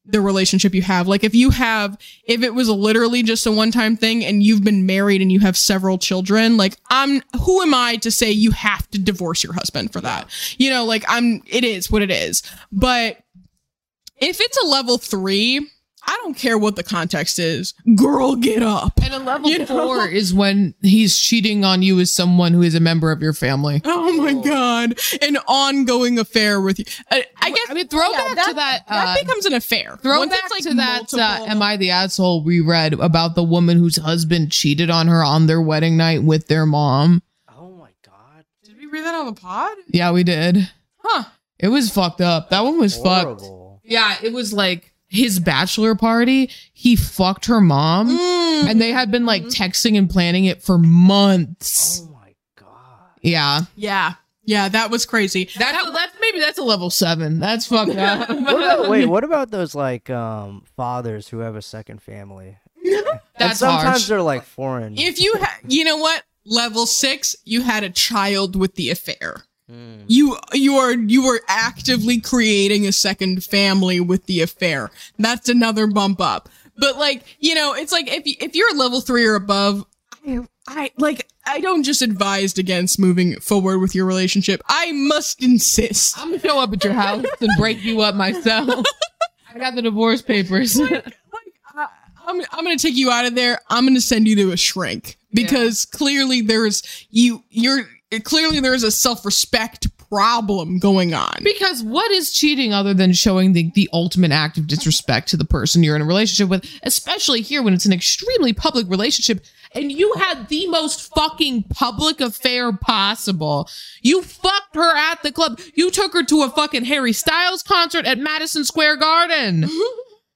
the relationship you have. Like if you have if it was literally just a one-time thing and you've been married and you have several children, like I'm who am I to say you have to divorce your husband for that? You know, like I'm it is what it is. But if it's a level 3, I don't care what the context is. Girl, get up. And a level You know? four is when he's cheating on you as someone who is a member of your family. Oh my god, an ongoing affair with you. I, I guess. I mean, throw back to that, uh, that becomes an affair. Throw back like, to that. Uh, Am I the asshole we read about the woman whose husband cheated on her on their wedding night with their mom? Oh my god. Did we read that on the pod? Yeah, we did. Huh. It was fucked up. That one was fucked. Yeah, it was like his bachelor party. He fucked her mom, Mm. and they had been like texting and planning it for months. Oh my god. Yeah, Yeah. Yeah, that was crazy. that's that's maybe that's a level seven. That's fucked up. What about, wait, what about those like um fathers who have a second family? and that's sometimes harsh. they're like foreign. If you ha- you know what? Level 6, you had a child with the affair. Mm. You you are you are actively creating a second family with the affair. That's another bump up. But like, you know, it's like if you, if you're level 3 or above, I, I like I don't just advised against moving forward with your relationship. I must insist. I'm gonna show up at your house and break you up myself. I got the divorce papers. like I, I'm I'm gonna take you out of there. I'm gonna send you to a shrink because clearly there's you you're clearly there's a self respect problem going on. Because what is cheating other than showing the, the ultimate act of disrespect to the person you're in a relationship with, especially here when it's an extremely public relationship and you had the most fucking public affair possible. You fucked her at the club. You took her to a fucking Harry Styles concert at Madison Square Garden.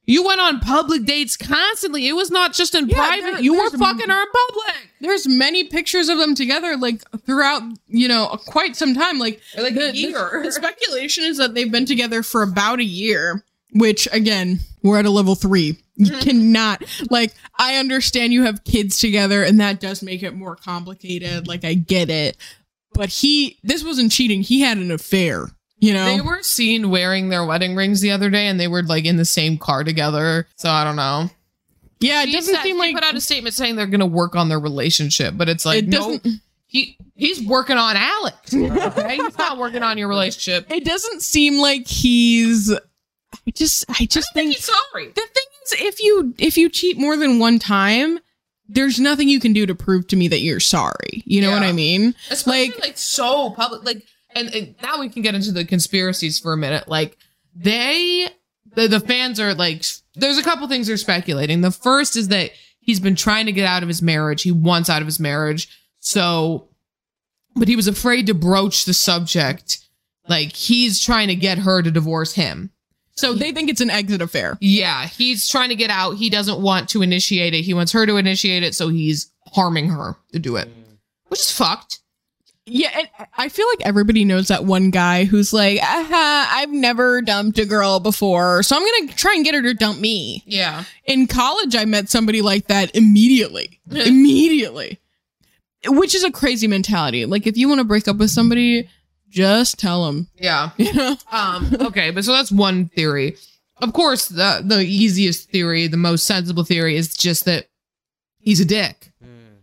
You went on public dates constantly. It was not just in Yeah, private. there- you were fucking her in public. There's many pictures of them together, like throughout you know quite some time. Like Like the, a year. The, the speculation is that they've been together for about a year. Which again, we're at a level three. You mm-hmm. cannot. Like, I understand you have kids together, and that does make it more complicated. Like, I get it. But he, this wasn't cheating. He had an affair. You know, They were seen wearing their wedding rings the other day, and they were like in the same car together. So I don't know. yeah. It He doesn't said- seem he like put out a statement saying they're going to work on their relationship, but it's like it no, doesn't. he he's working on Alex. Okay, he's not working on your relationship. It doesn't seem like he's. I just, I just I think think he's sorry. the thing is, if you if you cheat more than one time, there's nothing you can do to prove to me that you're sorry. You know what I mean? Especially Like- like, so public. Like, and, and now we can get into the conspiracies for a minute. Like, they, the, the fans are like, there's a couple things they're speculating. The first is that he's been trying to get out of his marriage. He wants out of his marriage. So, but he was afraid to broach the subject. Like, he's trying to get her to divorce him. So they think it's an exit affair. Yeah, he's trying to get out. He doesn't want to initiate it. He wants her to initiate it, so he's harming her to do it, mm. which is fucked. Yeah, and I feel like everybody knows that one guy who's like, Aha, I've never dumped a girl before, so I'm gonna try and get her to dump me. Yeah. In college, I met somebody like that immediately. immediately. Which is a crazy mentality. Like, if you want to break up with somebody, just tell them. Yeah. You know? Um, okay, but so that's one theory. Of course, the the easiest theory, the most sensible theory is just that he's a dick.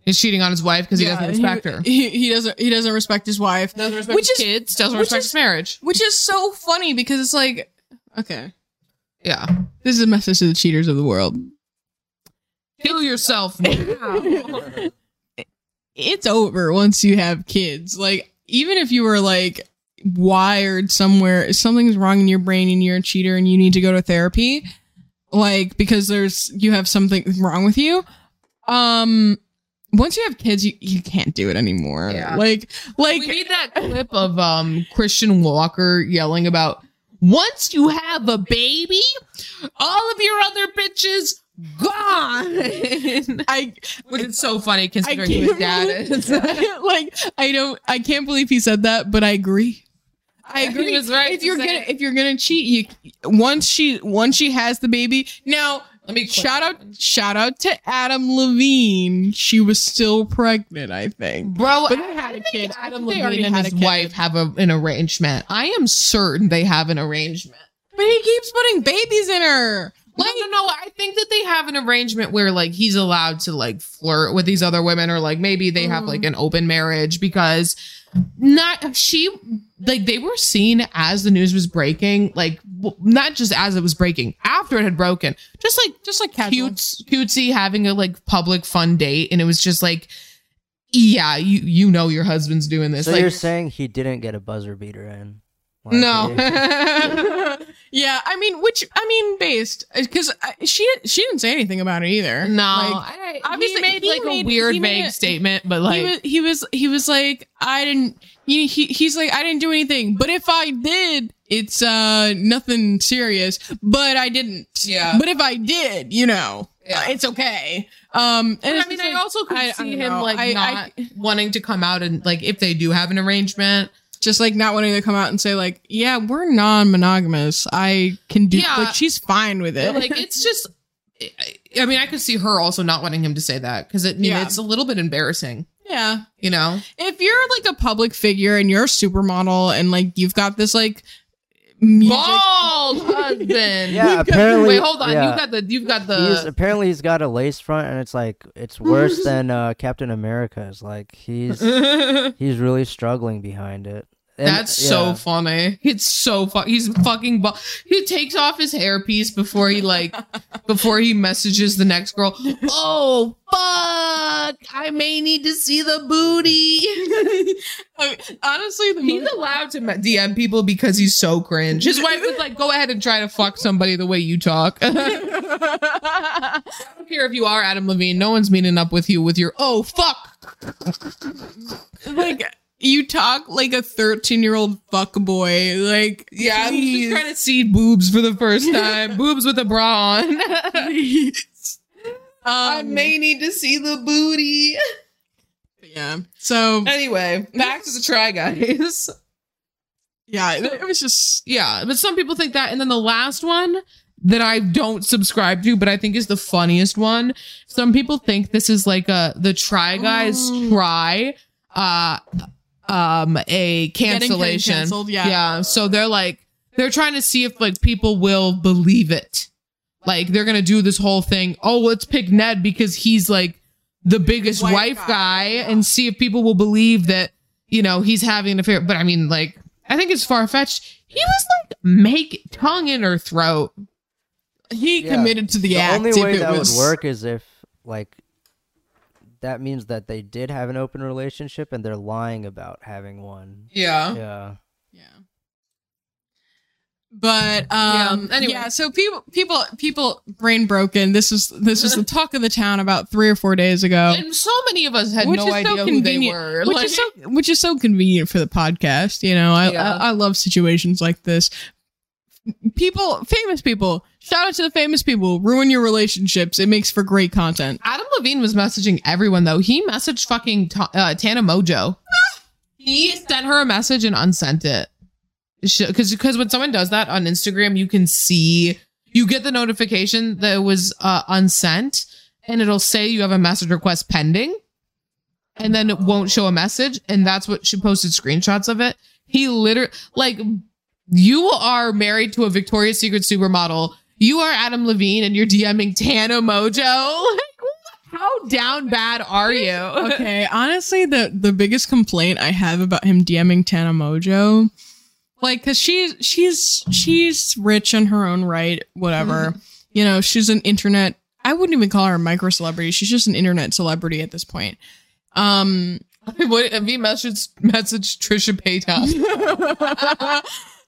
He's cheating on his wife because he doesn't respect her. He, he doesn't. He doesn't respect his wife. Doesn't respect Which his is- kids, doesn't which respect is- his marriage. Which is so funny because it's like, okay, Yeah. this is a message to the cheaters of the world. Kill yourself now. it's over once you have kids. Like, even if you were like wired somewhere, if something's wrong in your brain and you're a cheater and you need to go to therapy, like because there's you have something wrong with you. Um, once you have kids, you, you can't do it anymore. Yeah. Like, like we need that clip of um Christian Walker yelling about once you have a baby, all of your other bitches gone. I Which is so funny considering who his dad is. like I don't I can't believe he said that, but I agree. I agree. He agree. was right If you're gonna it. if you're gonna cheat, you once she once she has the baby. Now Let me shout out shout out to Adam Levine. She was still pregnant, I think. Bro, But they had a kid. I Adam think they already Levine and his wife have a, an arrangement. I am certain they have an arrangement. But he keeps putting babies in her. Like, no, no, no. I think that they have an arrangement where like he's allowed to like flirt with these other women, or like maybe they have mm. like an open marriage because not she like they were seen as the news was breaking, like not just as it was breaking, after it had broken, just like just like Casual. cute, cutesy having a like public fun date, and it was just like, yeah, you you know your husband's doing this. So like, you're saying he didn't get a buzzer beater in? No. yeah, I mean, which I mean, based because she she didn't say anything about it either. No, Like, I, obviously, he made like made- a weird vague it- statement, but like he was he was he was like I didn't he, he he's like I didn't do anything but if I did it's uh nothing serious but I didn't Yeah. but if I did you know Yeah. uh, it's okay um and I mean, just I also could I- I see don't him know. like I- not I- wanting to come out and like if they do have an arrangement. Just like not wanting to come out and say like yeah we're non-monogamous I can do Yeah. like she's fine with it Like it's just. I- I mean, I could see her also not wanting him to say that because it, you know, Yeah. it's a little bit embarrassing, yeah you know. if you're like a public figure and you're a supermodel and like you've got this like music Bald husband. Yeah, apparently. Wait, hold on. yeah. You got the. You've got He's the. apparently he's got a lace front, and it's like it's worse than uh, Captain America's. Like he's he's really struggling behind it. And- That's so funny. It's so fun. He's fucking. Bu- he takes off his hairpiece before he like, before he messages the next girl. Oh fuck! I may need to see the booty. I mean, honestly the he's most- allowed to DM people because he's so cringe. His wife was like, "Go ahead and try to fuck somebody the way you talk." I don't care if you are Adam Levine. No one's meeting up with you with your oh fuck. like you talk like a 13 year old fuck boy like Yeah, I'm just trying to see boobs for the first time. boobs with a bra on. I um, may need to see the booty. yeah so Anyway, back to the try guys. yeah it, it was just Yeah, but some people think that. And then the last one, that I don't subscribe to, but I think is the funniest one. Some people think this is like a the try guys Oh. try uh um a cancellation. canceled, yeah. Yeah. So they're like they're trying to see if like people will believe it. Like they're gonna do this whole thing. Oh, let's pick Ned because he's like the biggest Wife wife, guy, guy, yeah. and see if people will believe that, you know, he's having an affair. But I mean, like, I think it's far fetched. He was like make tongue in her throat. He Yeah. committed to the, The act. only if way it that was, would work is if like that means that they did have an open relationship and they're lying about having one. Yeah. Yeah. Yeah. But um Yeah, anyway. yeah, so people people people brain broken. This is this is the talk of the town about 3 or 4 days ago. And so many of us had Which no is so idea who they were. Which Like- is so which is so convenient for the podcast, you know. I, Yeah. I I love situations like this. People, famous people. Shout out to the famous people. Ruin your relationships. It makes for great content. Adam Levine was messaging everyone though. He messaged fucking uh, Tana Mongeau. he sent her a message and unsent it. Because because when someone does that on Instagram, you can see you get the notification that it was uh, unsent, and it'll say you have a message request pending, and then it won't show a message, and that's what she posted screenshots of it. He literally like you are married to a Victoria's Secret supermodel. You are Adam Levine, and you're DMing Tana Mongeau. How down bad are you? okay, honestly, the the biggest complaint I have about him DMing Tana Mongeau, like, cause she's she's she's rich in her own right, whatever. You know, she's an internet. I wouldn't even call her a micro celebrity. She's just an internet celebrity at this point. Um, what if he messaged messaged Trisha Paytas?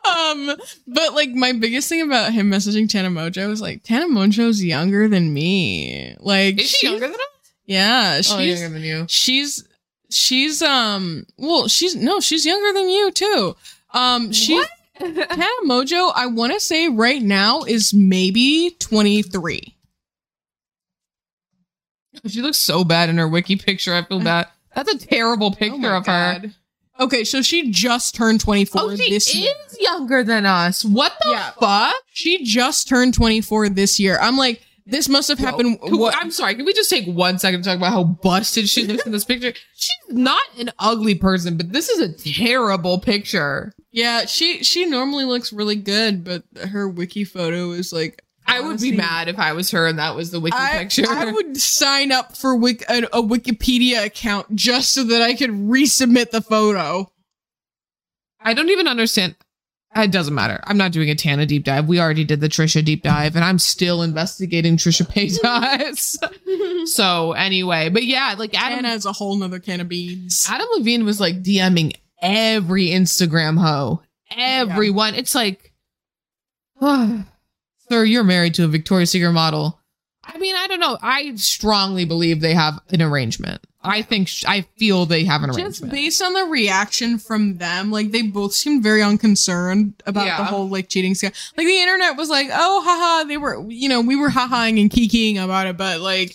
Um, but like my biggest thing about him messaging Tana Mongeau is like Tana Mongeau's younger than me. Like, Is she younger than us? Yeah, she's Oh, younger than you. she's she's um well she's no she's younger than you too um she Tana Mongeau I want to say right now is maybe 23 She looks so bad in her wiki picture. I feel bad. That's a terrible Oh picture my of her. Okay so she just turned 24 Oh, she this is year younger than us. What the Yeah. fuck? she just turned 24 this year I'm like this must have happened what I'm sorry. Can we just take one second to talk about how busted she looks in this picture? She's not an ugly person, but this is a terrible picture. yeah she she normally looks really good but her wiki photo is like I would be mad if I was her and that was the wiki I, picture. I would sign up for Wik- a, a Wikipedia account just so that I could resubmit the photo. I don't even understand. It doesn't matter. I'm not doing a Tana deep dive. We already did the Trisha deep dive, and I'm still investigating Trisha Paytas. so anyway, but yeah, like Adam And as a whole nother can of beans. Adam Levine was like DMing every Instagram hoe, everyone. It's like, sir, you're married to a Victoria's Secret model. I mean, I don't know. I strongly believe they have an arrangement. I think sh- I feel they have an Just arrangement. based on the reaction from them, like they both seemed very unconcerned about Yeah. the whole like cheating scam. Like the internet was like, oh haha, they were you know, we were hahaing and kikiing about it, but like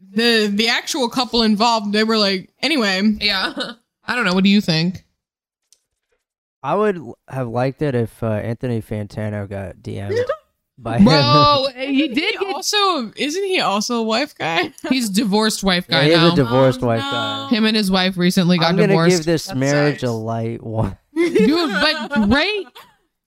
the the actual couple involved, they were like, anyway, yeah. I don't know. What do you think? I would have liked it if uh, Anthony Fantano got DM'd by him. Bro, he did he get, also isn't he also a wife guy? he's divorced wife Yeah, guy he's now. a divorced Oh, wife no. guy. Him and his wife recently got I'm gonna divorced. give this That marriage sucks. a light one. Dude, but Drake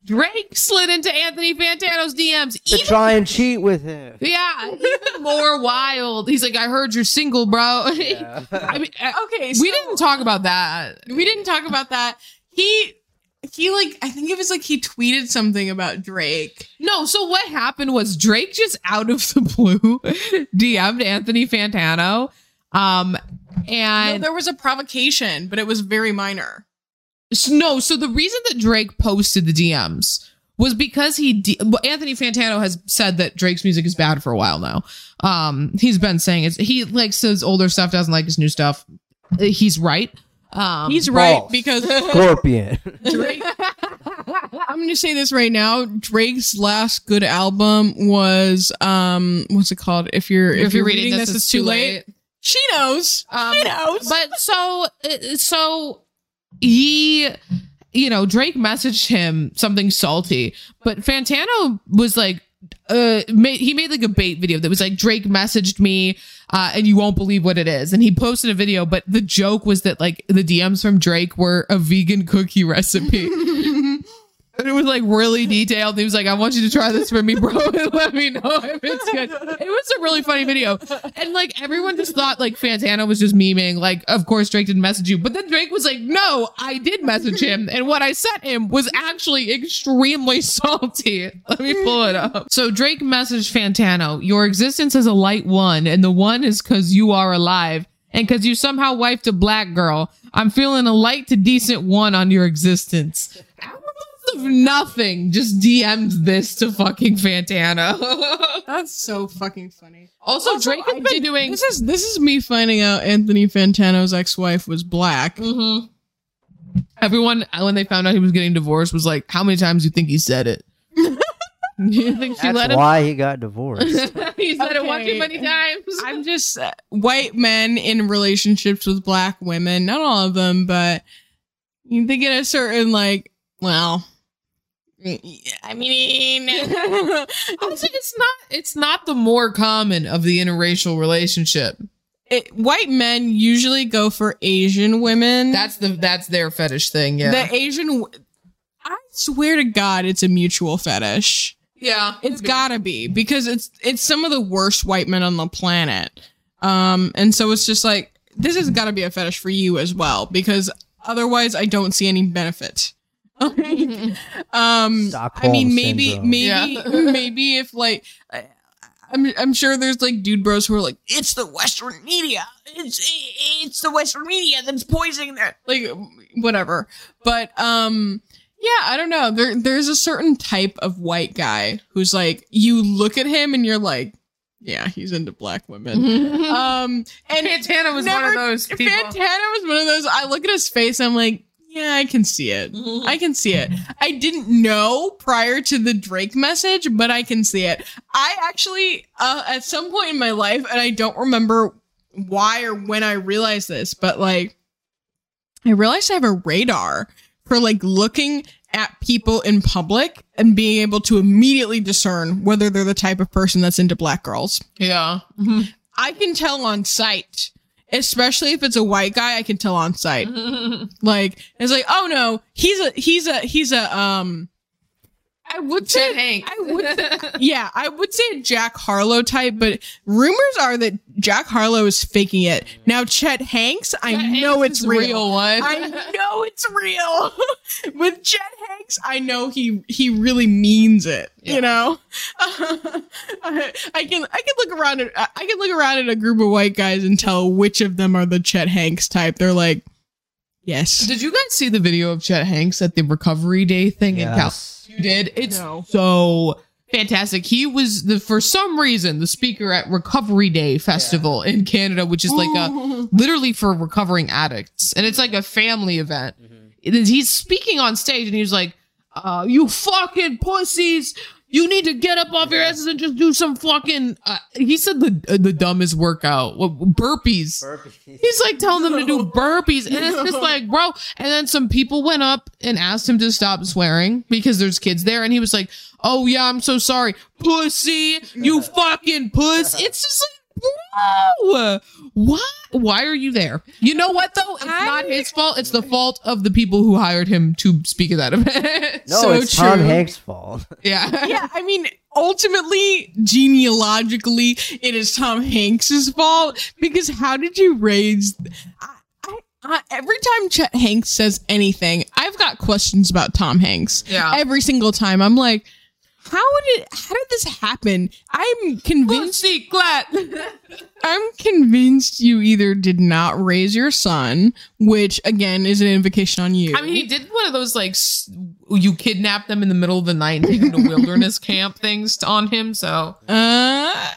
Drake slid into Anthony Fantano's DMs. to Even try and cheat with him. Yeah, even more wild. He's like, I heard you're single, bro. Yeah. I mean, uh, Okay, we didn't talk about that. we didn't talk about that. He he like I think it was like he tweeted something about Drake. No, so what happened was Drake just out of the blue DM'd Anthony Fantano. Um, No, and there was a provocation, but it was very minor. No, so the reason that Drake posted the DMs was because he D- well, Anthony Fantano has said that Drake's music is bad for a while now. Um, he's been saying it's he likes his older stuff, doesn't like his new stuff. Uh, He's right. Um, He's right Balls. because Scorpion. Drake. I'm going to say this right now. Drake's last good album was um, what's it called? If you're if, you're reading, this, it's too late. She knows. Um, she knows. But so uh, so he you know Drake messaged him something salty, but Fantano was like uh made, he made like a bait video that was like Drake messaged me uh and you won't believe what it is. And he posted a video but the joke was that like the DMs from Drake were a vegan cookie recipe and it was like really detailed. He was like I want you to try this for me bro and let me know if it's good. It was a really funny video. And like everyone just thought like Fantano was just memeing. Like of course Drake didn't message you. But then Drake was like no I did message him. And what I sent him was actually extremely salty. Let me pull it up. So Drake messaged Fantano your existence is a light one and the one is cause you are alive and cause you somehow wiped a black girl. I'm feeling a light to decent one on your existence of nothing just DM'd this to fucking Fantano. That's so fucking funny. also, Drake has I been did- doing this is this is me finding out Anthony Fantano's ex-wife was black. Mhm. Everyone, when they found out he was getting divorced, was like, "How many times do you think he said it?" you think she That's let him? why he got divorced. he said it one too many times. I'm just uh, white men in relationships with black women. Not all of them, but you think at a certain like, well, I mean, Honestly, it's not. It's not the more common of the interracial relationship. it, white men usually go for Asian women. That's the that's their fetish thing. Yeah, the Asian. w- I swear to God, it's a mutual fetish. yeah. It's gotta be because it's it's some of the worst white men on the planet. Um, and so it's just like this has got to be a fetish for you as well because otherwise I don't see any benefit. um, I mean maybe syndrome. maybe Yeah. maybe if like. I, I'm, I'm sure there's like dude bros who are like it's the Western media it's it's the Western media that's poisoning their like whatever but um yeah, I don't know. There there's a certain type of white guy who's like you look at him and you're like, yeah, he's into black women. um and Fantano was one of those people. Fantano was one of those. I look at his face, I'm like, yeah, I can see it. I can see it. I didn't know prior to the Drake message, but I can see it. I actually, uh, at some point in my life, and I don't remember why or when I realized this, but like, I realized I have a radar for like looking at people in public and being able to immediately discern whether they're the type of person that's into black girls. yeah. I can tell on sight, especially if it's a white guy. I can tell on sight. Like it's like, oh no, he's a he's a he's a um. I would say Hanks. I would, yeah, I would say a Jack Harlow type, but rumors are that Jack Harlow is faking it. Now, Chet Hanks, I know Hanks it's real. real one. I know it's real. With Chet Hanks, I know he he really means it. Yeah. You know, I, I can I can look around at I can look around at a group of white guys and tell which of them are the Chet Hanks type. They're like, yes, Did you guys see the video of Chet Hanks at the Recovery Day thing in Cal? You did. It's No. so fantastic. He was the for some reason the speaker at Recovery Day Festival in Canada, which is like a literally for recovering addicts, and it's like a family event. And He's speaking on stage, and he's like, uh, "You fucking pussies." You need to get up off your asses and just do some fucking. Uh, he said the uh, the dumbest workout, what, burpees. He's like telling them to do burpees, and it's just like, bro. And then some people went up and asked him to stop swearing because there's kids there, and he was like, "Oh yeah, I'm so sorry, pussy, you fucking puss." It's just like, bro, why? Why are you there? You know what though? It's not his fault. It's the fault of the people who hired him to speak at that event. No, So it's Tom. Hanks' fault. yeah, yeah, I mean, ultimately, genealogically, it is Tom Hanks's fault because how did you raise? I, I, I, every time Chet Hanks says anything, I've got questions about Tom Hanks. Yeah. Every single time, I'm like, how did how did this happen? I'm convinced. pussy clat. I'm convinced you either did not raise your son, which again is an invocation on you. I mean, he did one of those like you kidnap them in the middle of the night and take them to wilderness camp things on him. So Uh,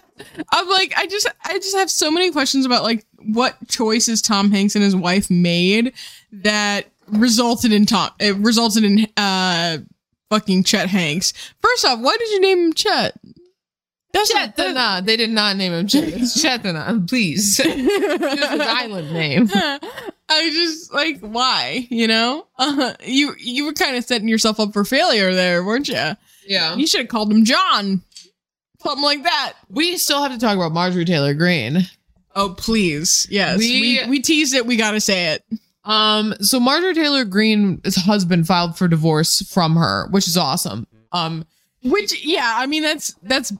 I'm like, I just, I just have so many questions about like what choices Tom Hanks and his wife made that resulted in Tom, it resulted in uh, fucking Chet Hanks. First off, why did you name him Chet? That's not- that- Chetana, they did not name him Chet. It's Chetana, please. Just his island name. I just like why, you know? Uh, you you were kind of setting yourself up for failure there, weren't you? Yeah. You should have called him John. something like that. We still have to talk about Marjorie Taylor Greene. Oh please, yes. We- We we, teased it. We gotta say it. Um, so Marjorie Taylor Greene's husband filed for divorce from her, which is awesome. Um, Which yeah, I mean that's that's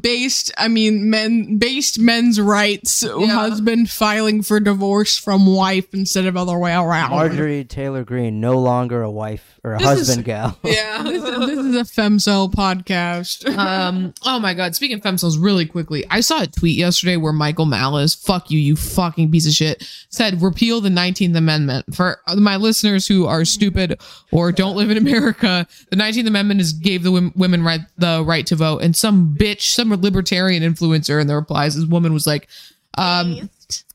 based. I mean men based men's rights. Husband filing for divorce from wife instead of other way around. Marjorie Taylor Greene, no longer a wife or a This is- husband gal. yeah. This, this is a femcel podcast. um, oh my god, speaking of femcels really quickly, I saw a tweet yesterday where Michael Malice, fuck you, you fucking piece of shit, said repeal the 19th Amendment. For my listeners who are stupid or don't live in America, the 19th Amendment is gave the wom- women right the right to vote. And some bitch, some libertarian influencer in the replies, this woman was like, um,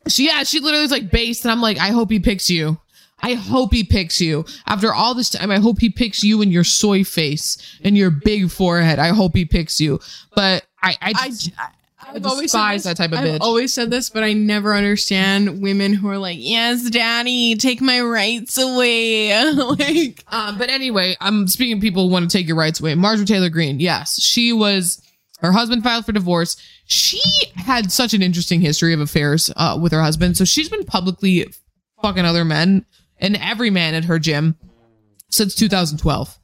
she yeah, she literally was like based, and I'm like, I hope he picks you. I hope he picks you. After all this time, I hope he picks you and your soy face and your big forehead. I hope he picks you. But I, I, I, just- I I said despise that type of I've bitch. always said this, but I never understand women who are like, "Yes, daddy, take my rights away." like, Um, but anyway, I'm speaking of people who want to take your rights away. Marjorie Taylor Greene, yes, she was. Her husband filed for divorce. She had such an interesting history of affairs uh, with her husband, so she's been publicly fucking other men and every man at her gym since 2012.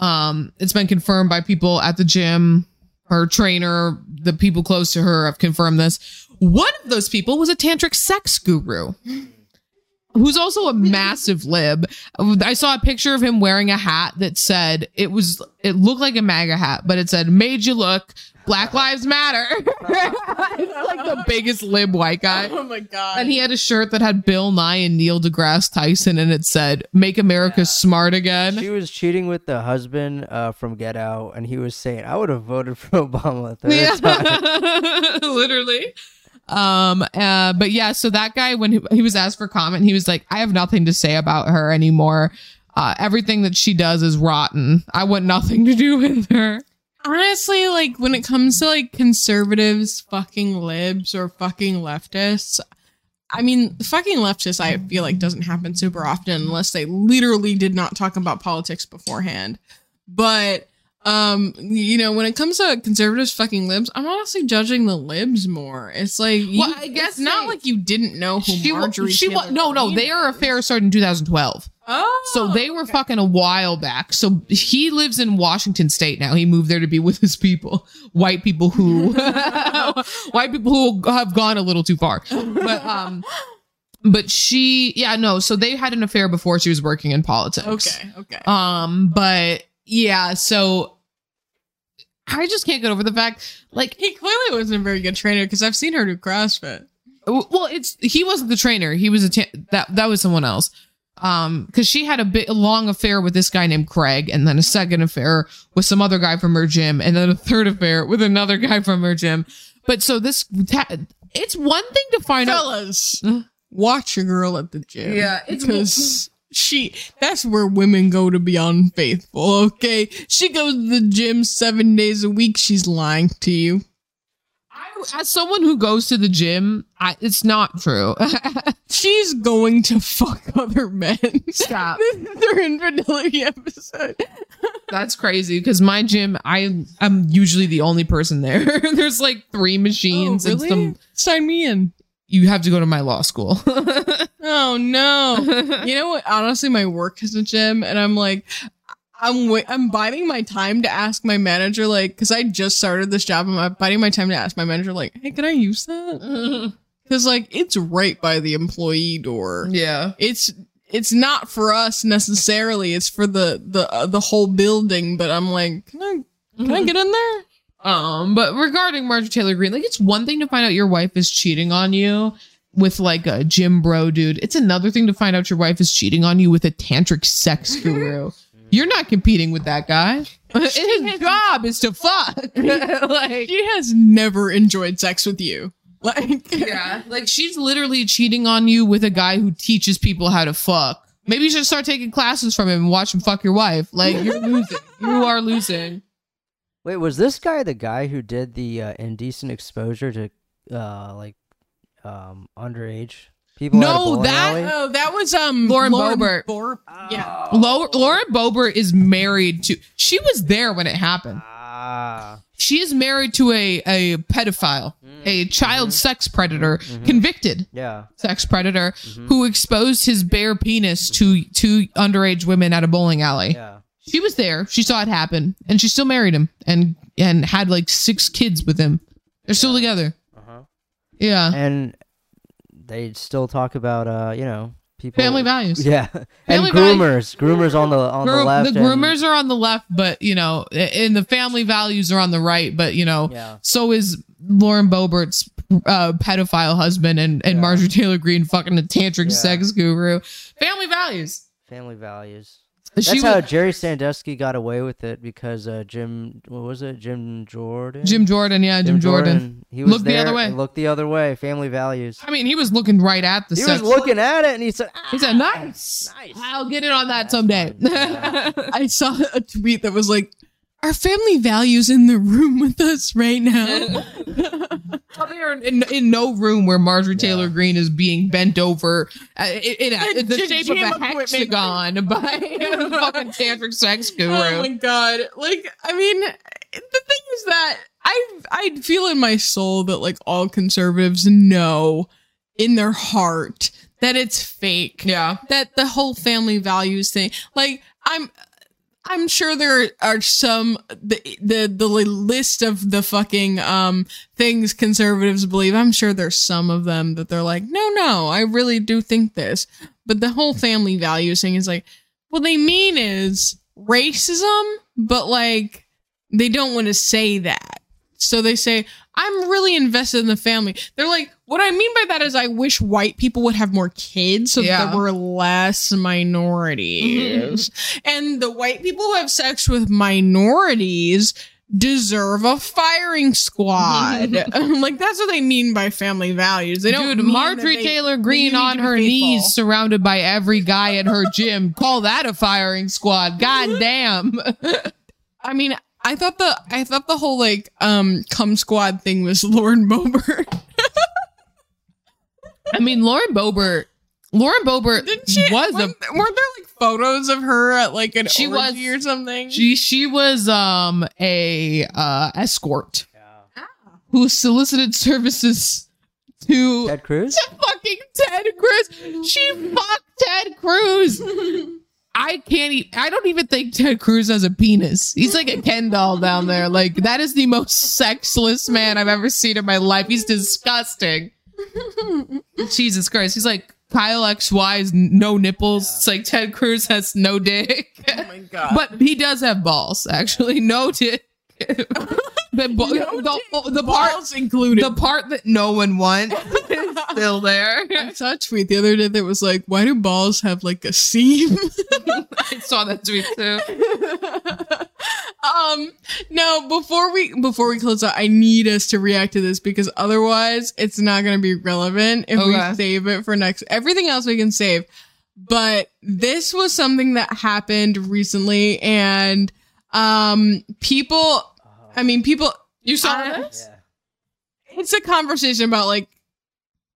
Um, it's been confirmed by people at the gym. Her trainer, the people close to her have confirmed this. One of those people was a tantric sex guru who's also a massive lib. I saw a picture of him wearing a hat that said it was it looked like a MAGA hat, but it said "Made you look." Black Lives Matter. It's like the biggest lib white guy. oh my god! And he had a shirt that had Bill Nye and Neil deGrasse Tyson, and it said "Make America Smart Again." She was cheating with the husband uh, from Get Out, and he was saying, "I would have voted for Obama." a third time." Yeah, literally. Um, uh, but yeah, so that guy, when he, he was asked for comment, he was like, I have nothing to say about her anymore. Uh, everything that she does is rotten. I want nothing to do with her. Honestly, like when it comes to like conservatives, fucking libs or fucking leftists, I mean, fucking leftists, I feel like doesn't happen super often unless they literally did not talk about politics beforehand. But um, you know, when it comes to conservatives, fucking libs, I'm honestly judging the libs more. It's like, you, Well, I guess it's not like you didn't know who She, Marjorie. she Taylor no, no, Greene their was. affair started in 2012. Oh, So they were fucking a while back. So he lives in Washington State now. He moved there to be with his people, white people who, white people who have gone a little too far. But um, but she, yeah, no. So they had an affair before she was working in politics. okay, okay. Um, but yeah, so I just can't get over the fact, like, he clearly wasn't a very good trainer because I've seen her do CrossFit. well, it's he wasn't the trainer. He was a that that was someone else. Um, because she had a bit a long affair with this guy named Craig, and then a second affair with some other guy from her gym, and then a third affair with another guy from her gym. But so this, ta- it's one thing to find out. fellas watch your girl at the gym Yeah, because she that's where women go to be unfaithful okay she goes to the gym seven days a week she's lying to you as someone who goes to the gym, I, it's not true. she's going to fuck other men Stop. this is their infidelity episode That's crazy because my gym, I am usually the only person there. There's like three machines oh, and really? some. sign me in You have to go to my law school. oh no you know what honestly my work is a gym and i'm like I'm wait, I'm biding my time to ask my manager, like, because I just started this job. I'm biding my time to ask my manager, like, hey, can I use that? Because like it's right by the employee door. yeah. It's it's not for us necessarily. It's for the the uh, the whole building. But I'm like, can I can I get in there? Um, but regarding Marjorie Taylor Greene, like it's one thing to find out your wife is cheating on you with like a gym bro dude. It's another thing to find out your wife is cheating on you with a tantric sex guru. You're not competing with that guy. His job is to fuck. like She has never enjoyed sex with you. Like, Yeah, like she's literally cheating on you with a guy who teaches people how to fuck. Maybe you should start taking classes from him and watch him fuck your wife. Like you're losing. You are losing. Wait, was this guy the guy who did the uh, indecent exposure to uh, like um, underage people? at a No, that- alley? oh, that was um Lauren Boebert. Bor- yeah. Lau- Lauren Boebert is married to. She was there when it happened. Ah, She is married to a a pedophile, a child sex predator, convicted Yeah. sex predator who exposed his bare penis to two underage women at a bowling alley. Yeah. She was there. She saw it happen, and she still married him and and had like six kids with him. They're still together. Uh-huh. Yeah, And they still talk about uh, you know, people family values. Yeah. Family and groomers. Groomers on the on the left. the and- groomers are on the left, but you know, and the family values are on the right. But you know, Yeah. so is Lauren Boebert's uh, pedophile husband and and Yeah. Marjorie Taylor Greene fucking a tantric Yeah. sex guru. Family values. family values. That's how Jerry Sandusky got away with it because uh, Jim, what was it? Jim Jordan. Jim Jordan, yeah, Jim, Jordan. He was Looked the other way. Looked the other way. Family values. I mean, he was looking right at the He sex. was looking at it and he said, he said, "Nice, Nice. I'll get in on that someday." I saw a tweet that was like, "Our family values in the room with us right now." Well, they are in, in no room where Marjorie Taylor Greene is being bent over uh, in, in, a, in the Gym shape of a hexagon by a fucking tantric sex guru. Oh my god! Like, I mean, the thing is that I I feel in my soul that like all conservatives know in their heart that it's fake. yeah. That the whole family values thing. Like, I'm. I'm sure there are some the the the list of the fucking um things conservatives believe. I'm sure there's some of them that they're like, no, no, I really do think this. But the whole family values thing is like, what they mean is racism, but like they don't want to say that. So they say, I'm really invested in the family. They're like, what I mean by that is I wish white people would have more kids so that Yeah. there were less minorities. Mm-hmm. and the white people who have sex with minorities deserve a firing squad. Mm-hmm. like that's what they mean by family values. They don't Dude, Marjorie they- Taylor that need on her knees, surrounded by every guy at her gym. Call that a firing squad. God damn. I mean, I thought the I thought the whole like um cum squad thing was Lauren Boebert. I mean, Lauren Boebert. Lauren Boebert Didn't she? was a weren't, weren't there like photos of her at like an She was- orgy or something? She she was um a uh escort who solicited services to Ted Cruz? fucking Ted Cruz. She fucked Ted Cruz. I can't. E- I don't even think Ted Cruz has a penis. He's like a Ken doll down there. Like that is the most sexless man I've ever seen in my life. He's disgusting. Jesus Christ. He's like Kyle XY's no nipples. It's like Ted Cruz has no dick. oh my god! But he does have balls, actually. No dick. the, bo- the, the part balls included. the part that no one wants is still there. I saw a tweet the other day that was like, "Why do balls have like a seam?" I saw that tweet too. um, no. Before we before we close out, I need us to react to this because otherwise, it's not going to be relevant if Okay. we save it for next. Everything else we can save, but this was something that happened recently, and um, people. I mean, people. You saw I- this? it's a conversation about like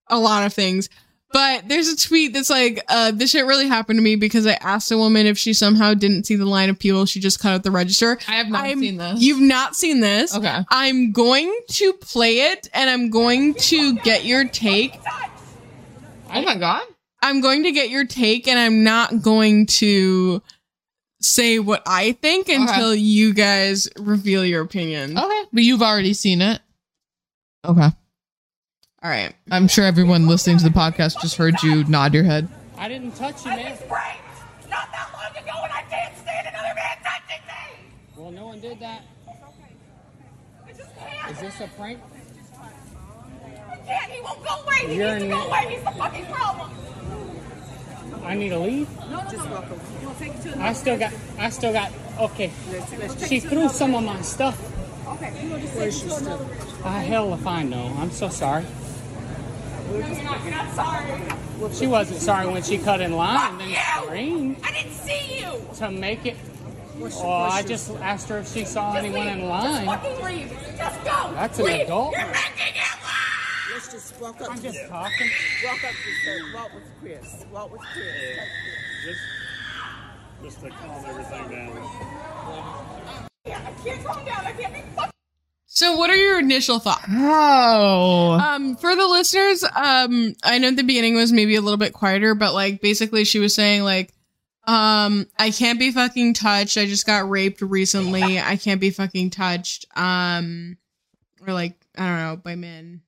a lot of things. But there's a tweet that's like, uh, this shit really happened to me because I asked a woman if she somehow didn't see the line of people she just cut at the register. I have not I'm- seen this. You've not seen this. Okay. I'm going to play it and I'm going to get your take. oh my god. I'm going to get your take and I'm not going to say what I think until you guys reveal your opinion. Okay. But you've already seen it. Okay. All right. I'm sure everyone listening to the podcast just heard you nod your head. I didn't touch you, man. Not that long ago, and I can't stand another man touching me. Well, no one did that. I just. Is this a prank? I can't. He won't go away. He You're needs to go away. He's the fucking problem. I need to leave. No, just welcome. We'll take you to the door. I still got. I still got. Okay. She threw some of my stuff. Okay, you know, just Where's your stuff? Ah, hell if I know. I'm so sorry. You're not sorry. She wasn't sorry when she cut in line and then screamed I didn't see you. to make it. Well, I just asked her if she saw Just anyone leave. in Just line. fucking leave. Just go. That's an adult. You're making it loud. Let's just walk up I'm to just them. talking. Walk up to them. Walk with Chris. Walk with Chris. Just, just to calm everything down. Yeah, I can't calm down. I can't be fucking So, what are your initial thoughts? Oh. Um, for the listeners, um, I know the beginning was maybe a little bit quieter, but like basically she was saying like, um, I can't be fucking touched. I just got raped recently. I can't be fucking touched. Um, or like I don't know by men, I guess.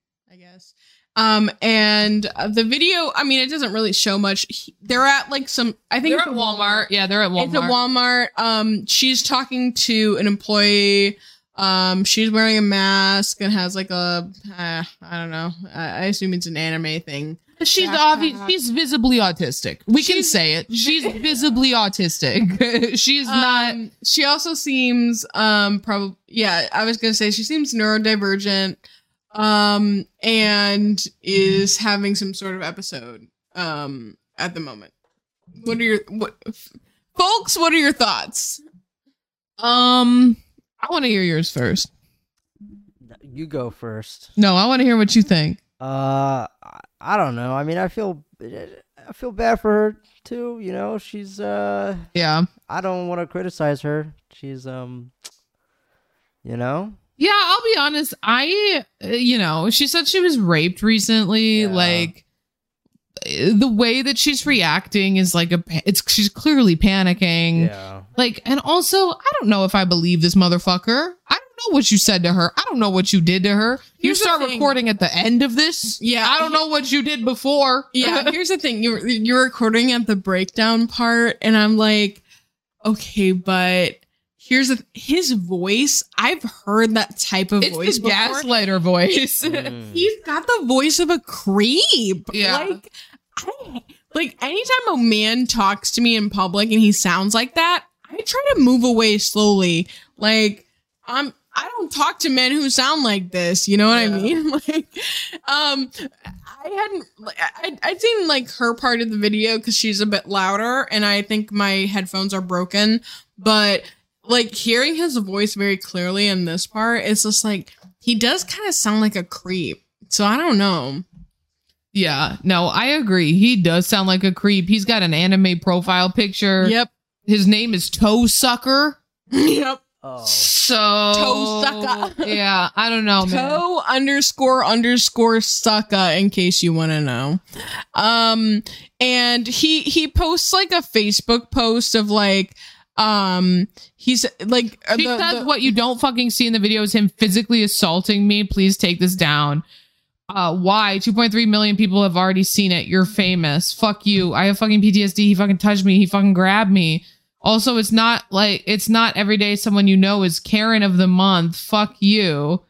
Um, and uh, the video, I mean, it doesn't really show much. He- They're at like some, I think They're it's at a Walmart. Yeah, they're at Walmart. It's a Walmart. Um, she's talking to an employee. Um, she's wearing a mask and has like a, uh, I don't know. I, I assume it's an anime thing. She's Backpack. obvious. She's visibly autistic. We can say it. She's visibly autistic. she's not. Um, she also seems um probably yeah i was gonna say she seems neurodivergent um and is having some sort of episode um at the moment what are your what folks what are your thoughts Um, I want to hear yours first. You go first. No, I want to hear what you think. Uh, I, I don't know. I mean, I feel I feel bad for her too. You know, she's uh, Yeah. I don't want to criticize her. She's um, you know, Yeah, I'll be honest. I, uh, you know, she said she was raped recently. Yeah. Like, uh, the way that she's reacting is like a, it's she's clearly panicking. yeah. Like, and also, I don't know if I believe this motherfucker. I don't know what you said to her. I don't know what you did to her. you Here's the start recording at the end of this. Yeah. I don't know what you did before. yeah here's the thing you're you're recording at the breakdown part and i'm like okay but here's the his voice i've heard that type of it's voice the before. gaslighter voice. Mm. he's got the voice of a creep. Yeah. Like, I, like anytime a man talks to me in public and he sounds like that, I try to move away slowly. Like, I'm. I don't talk to men who sound like this. You know what I mean? Like, um, I hadn't. like, I I'd seen like her part of the video because she's a bit louder, and I think my headphones are broken. But like hearing his voice very clearly in this part, it's just like he does kind of sound like a creep. So I don't know. yeah, no, I agree. He does sound like a creep. He's got an anime profile picture. Yep. His name is Toe Sucker. Yep. Oh, So Toe sucker. yeah, I don't know, man. Toe underscore underscore sucka in case you want to know. Um, and he he posts like a Facebook post of like, um, he's like uh, He the- says the- what you don't fucking see in the video is him physically assaulting me. Please take this down. Uh, why? 2.3 million people have already seen it. You're famous. Fuck you. I have fucking PTSD. He fucking touched me. He fucking grabbed me. Also, it's not like it's not every day someone you know is Karen of the month. Fuck you.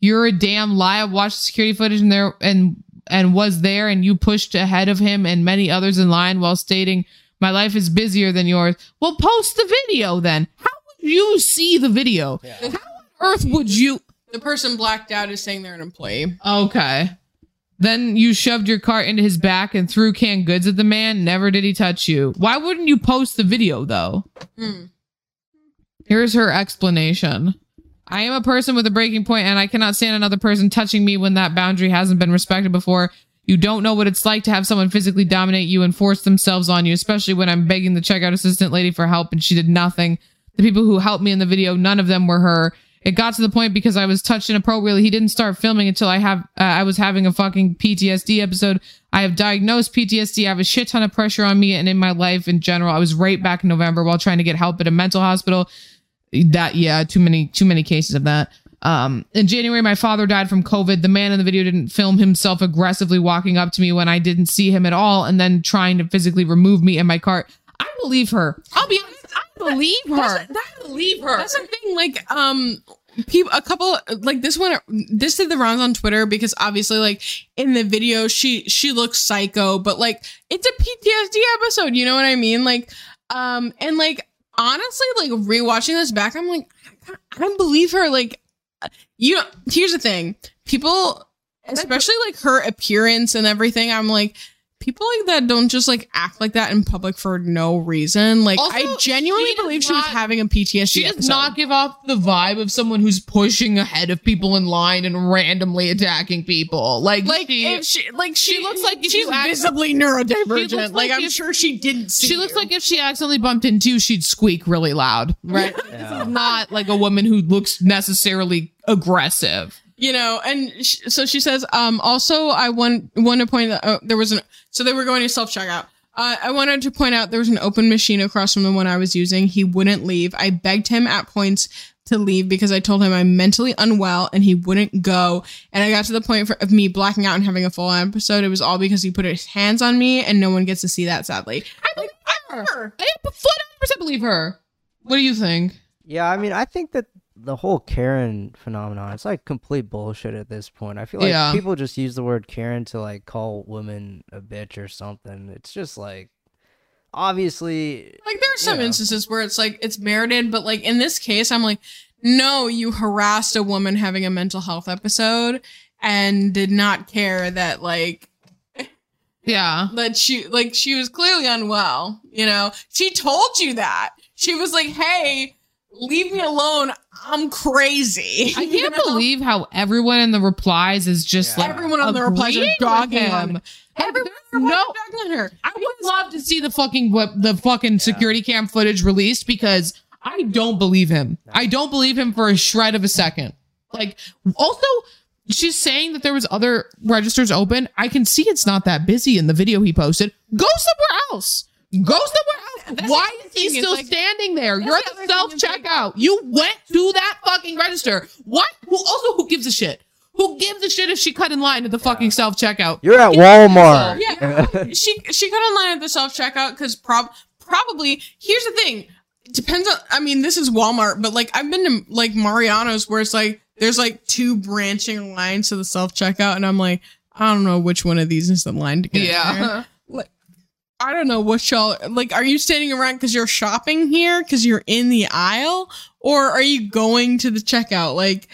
You're a damn lie. I watched security footage and there and and was there and you pushed ahead of him and many others in line while stating my life is busier than yours. Well, post the video then. How would you see the video? How on earth would you the person blacked out is saying they're an employee. Okay. Then you shoved your cart into his back and threw canned goods at the man. Never did he touch you. Why wouldn't you post the video though? Hmm. Here's her explanation. I am a person with a breaking point and I cannot stand another person touching me when that boundary hasn't been respected before. You don't know what it's like to have someone physically dominate you and force themselves on you, especially when I'm begging the checkout assistant lady for help and she did nothing. The people who helped me in the video, none of them were her. It got to the point because I was touched inappropriately. He didn't start filming until I have uh, I was having a fucking PTSD episode. I have diagnosed PTSD. I have a shit ton of pressure on me and in my life in general. I was raped back in November while trying to get help at a mental hospital. That yeah, too many too many cases of that. Um, in January, my father died from COVID. The man in the video didn't film himself aggressively walking up to me when I didn't see him at all, and then trying to physically remove me in my cart. I believe her. I'll be honest. I believe her. That's- I believe her. That's the thing. Like, um, people, a couple, like this one, this did the rounds on Twitter because obviously, like in the video, she she looks psycho, but like it's a PTSD episode. You know what I mean? Like, um, and like honestly, like rewatching this back, I'm like, I, I don't believe her. Like, you know, here's the thing, people, especially like her appearance and everything. I'm like. People like that don't just like act like that in public for no reason. Like Also, I genuinely she does believe she was having a PTSD. She does episode. not give off the vibe of someone who's pushing ahead of people in line and randomly attacking people. Like, like she, if she like she, she looks like she's you act- visibly neurodivergent. Like, like I'm if- sure she didn't see. she looks you. like if she accidentally bumped into you, she'd squeak really loud. Right? This is not like a woman who looks necessarily aggressive. You know and sh- so she says um also i want want to point that uh, there was an so they were going to self checkout uh, I wanted to point out there was an open machine across from the one I was using. He wouldn't leave. I begged him at points to leave because I told him I'm mentally unwell and he wouldn't go. And I got to the point for, of me blacking out and having a full episode. It was all because he put his hands on me and no one gets to see that, sadly. I believe her. I flat percent believe her. What do you think? Yeah, I mean, I think that the whole Karen phenomenon, it's like complete bullshit at this point. I feel like Yeah. people just use the word Karen to like call women a bitch or something. It's just like obviously Like there are some Yeah. instances where it's like it's merited, but like in this case, I'm like, no, you harassed a woman having a mental health episode and did not care that like Yeah. that she like she was clearly unwell. You know, she told you that. She was like, hey, leave me alone. I'm crazy. I can't know? believe how everyone in the replies is just Yeah. like Everyone on the replies are dogging him. Everyone no. no, her. I would love to see the fucking what the fucking security cam footage released because I don't believe him. I don't believe him for a shred of a second. Like also she's saying that there was other registers open. I can see it's not that busy in the video he posted. Go somewhere else. Go somewhere else. Why is he still like- standing there? You're at the the self thing, is, like- checkout. You went to that fucking register. What? Who also who gives a shit? Who gives a shit if she cut in line at the fucking self checkout? you're at Walmart. Yeah, she she got online at the self checkout because prob probably here's the thing. It depends on. I mean, this is Walmart, but like I've been to like Mariano's where it's like there's like two branching lines to the self checkout, and I'm like, I don't know which one of these is the line to get. in there. Yeah. I don't know what y'all like. Are you standing around because you're shopping here because you're in the aisle, or are you going to the checkout? Like,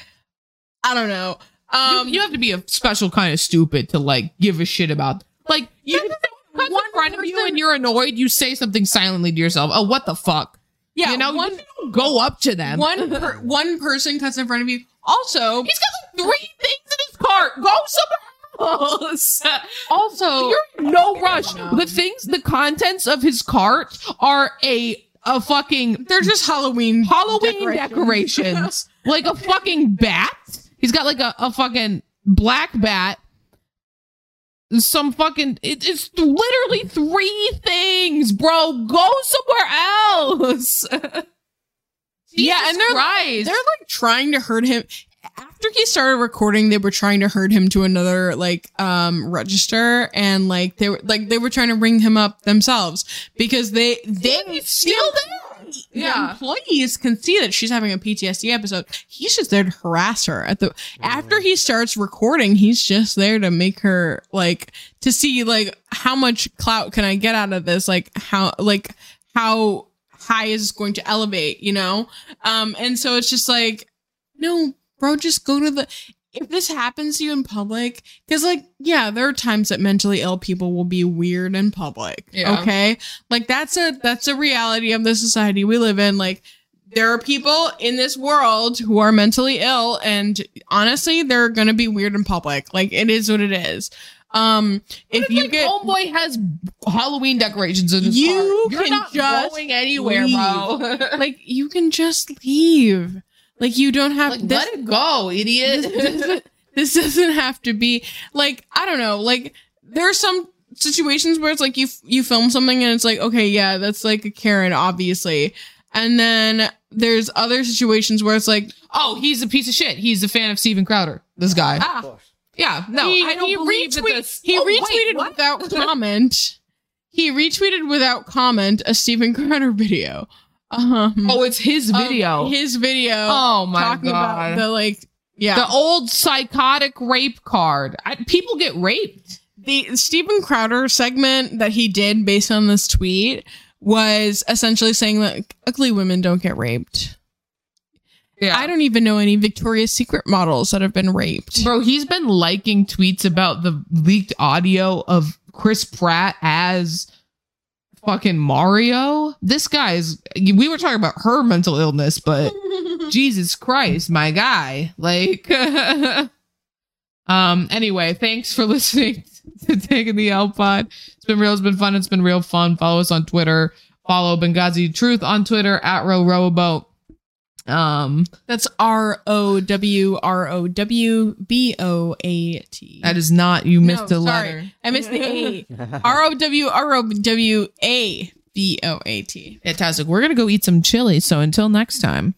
I don't know. Um, you have to be a special kind of stupid to like give a shit about. Like you cut in one front of you and you're annoyed. You say something silently to yourself. Oh, what the fuck? yeah, you know, one you go up to them. one per, one person cuts in front of you. Also, He's got like three things in his cart. Go somewhere. also You're no rush. The things, the contents of his cart are a a fucking they're just Halloween Halloween decorations. decorations. like a fucking bat. He's got like a, a fucking black bat. Some fucking it, it's literally three things, bro. Go somewhere else. Yeah, and they're Christ. they're like trying to hurt him. After he started recording, they were trying to herd him to another like um register, and like they were like they were trying to ring him up themselves because they they there. The Yeah. employees can see that she's having a PTSD episode. He's just there to harass her. At the after he starts recording, he's just there to make her like to see like how much clout can I get out of this? Like how like how high is this going to elevate, you know? Um and so it's just like no, bro, just go to the if this happens to you in public, because like, yeah, there are times that mentally ill people will be weird in public. Yeah. Okay. Like that's a that's a reality of the society we live in. Like there are people in this world who are mentally ill, and honestly, they're gonna be weird in public. Like it is what it is. Um, if you like get homeboy has Halloween decorations in his You cart. You're can not just going anywhere, leave. bro. like you can just leave. Like you don't have like, this- let it go, idiot. this, doesn't- this doesn't have to be like I don't know. Like there are some situations where it's like you you film something and it's like okay, yeah, that's like a Karen, obviously, and then there's other situations where it's like oh, he's a piece of shit. He's a fan of Steven Crowder. This guy. ah, Yeah, no, he, I don't he believe that this. he Oh, retweeted what? without comment. He retweeted without comment a Steven Crowder video. Um, Oh, it's his of video. his video. oh my talking god. about the like yeah the old psychotic rape card. I, people get raped. the Steven Crowder segment that he did based on this tweet was essentially saying that ugly women don't get raped. Yeah. I don't even know any Victoria's Secret models that have been raped. Bro, he's been liking tweets about the leaked audio of Chris Pratt as fucking Mario. This guy's we were talking about her mental illness, but Jesus Christ, my guy. Like um anyway, thanks for listening to Taking the L Pod. It's been real, it's been fun, it's been real fun. Follow us on Twitter. Follow Benghazi Truth on Twitter at Row Rowboat. Um That's R O W R O W B O A T. that is not you missed No, a sorry. letter. I missed the A. R O W R O W A B O A T. Fantastic. We're gonna go eat some chili, so until next time.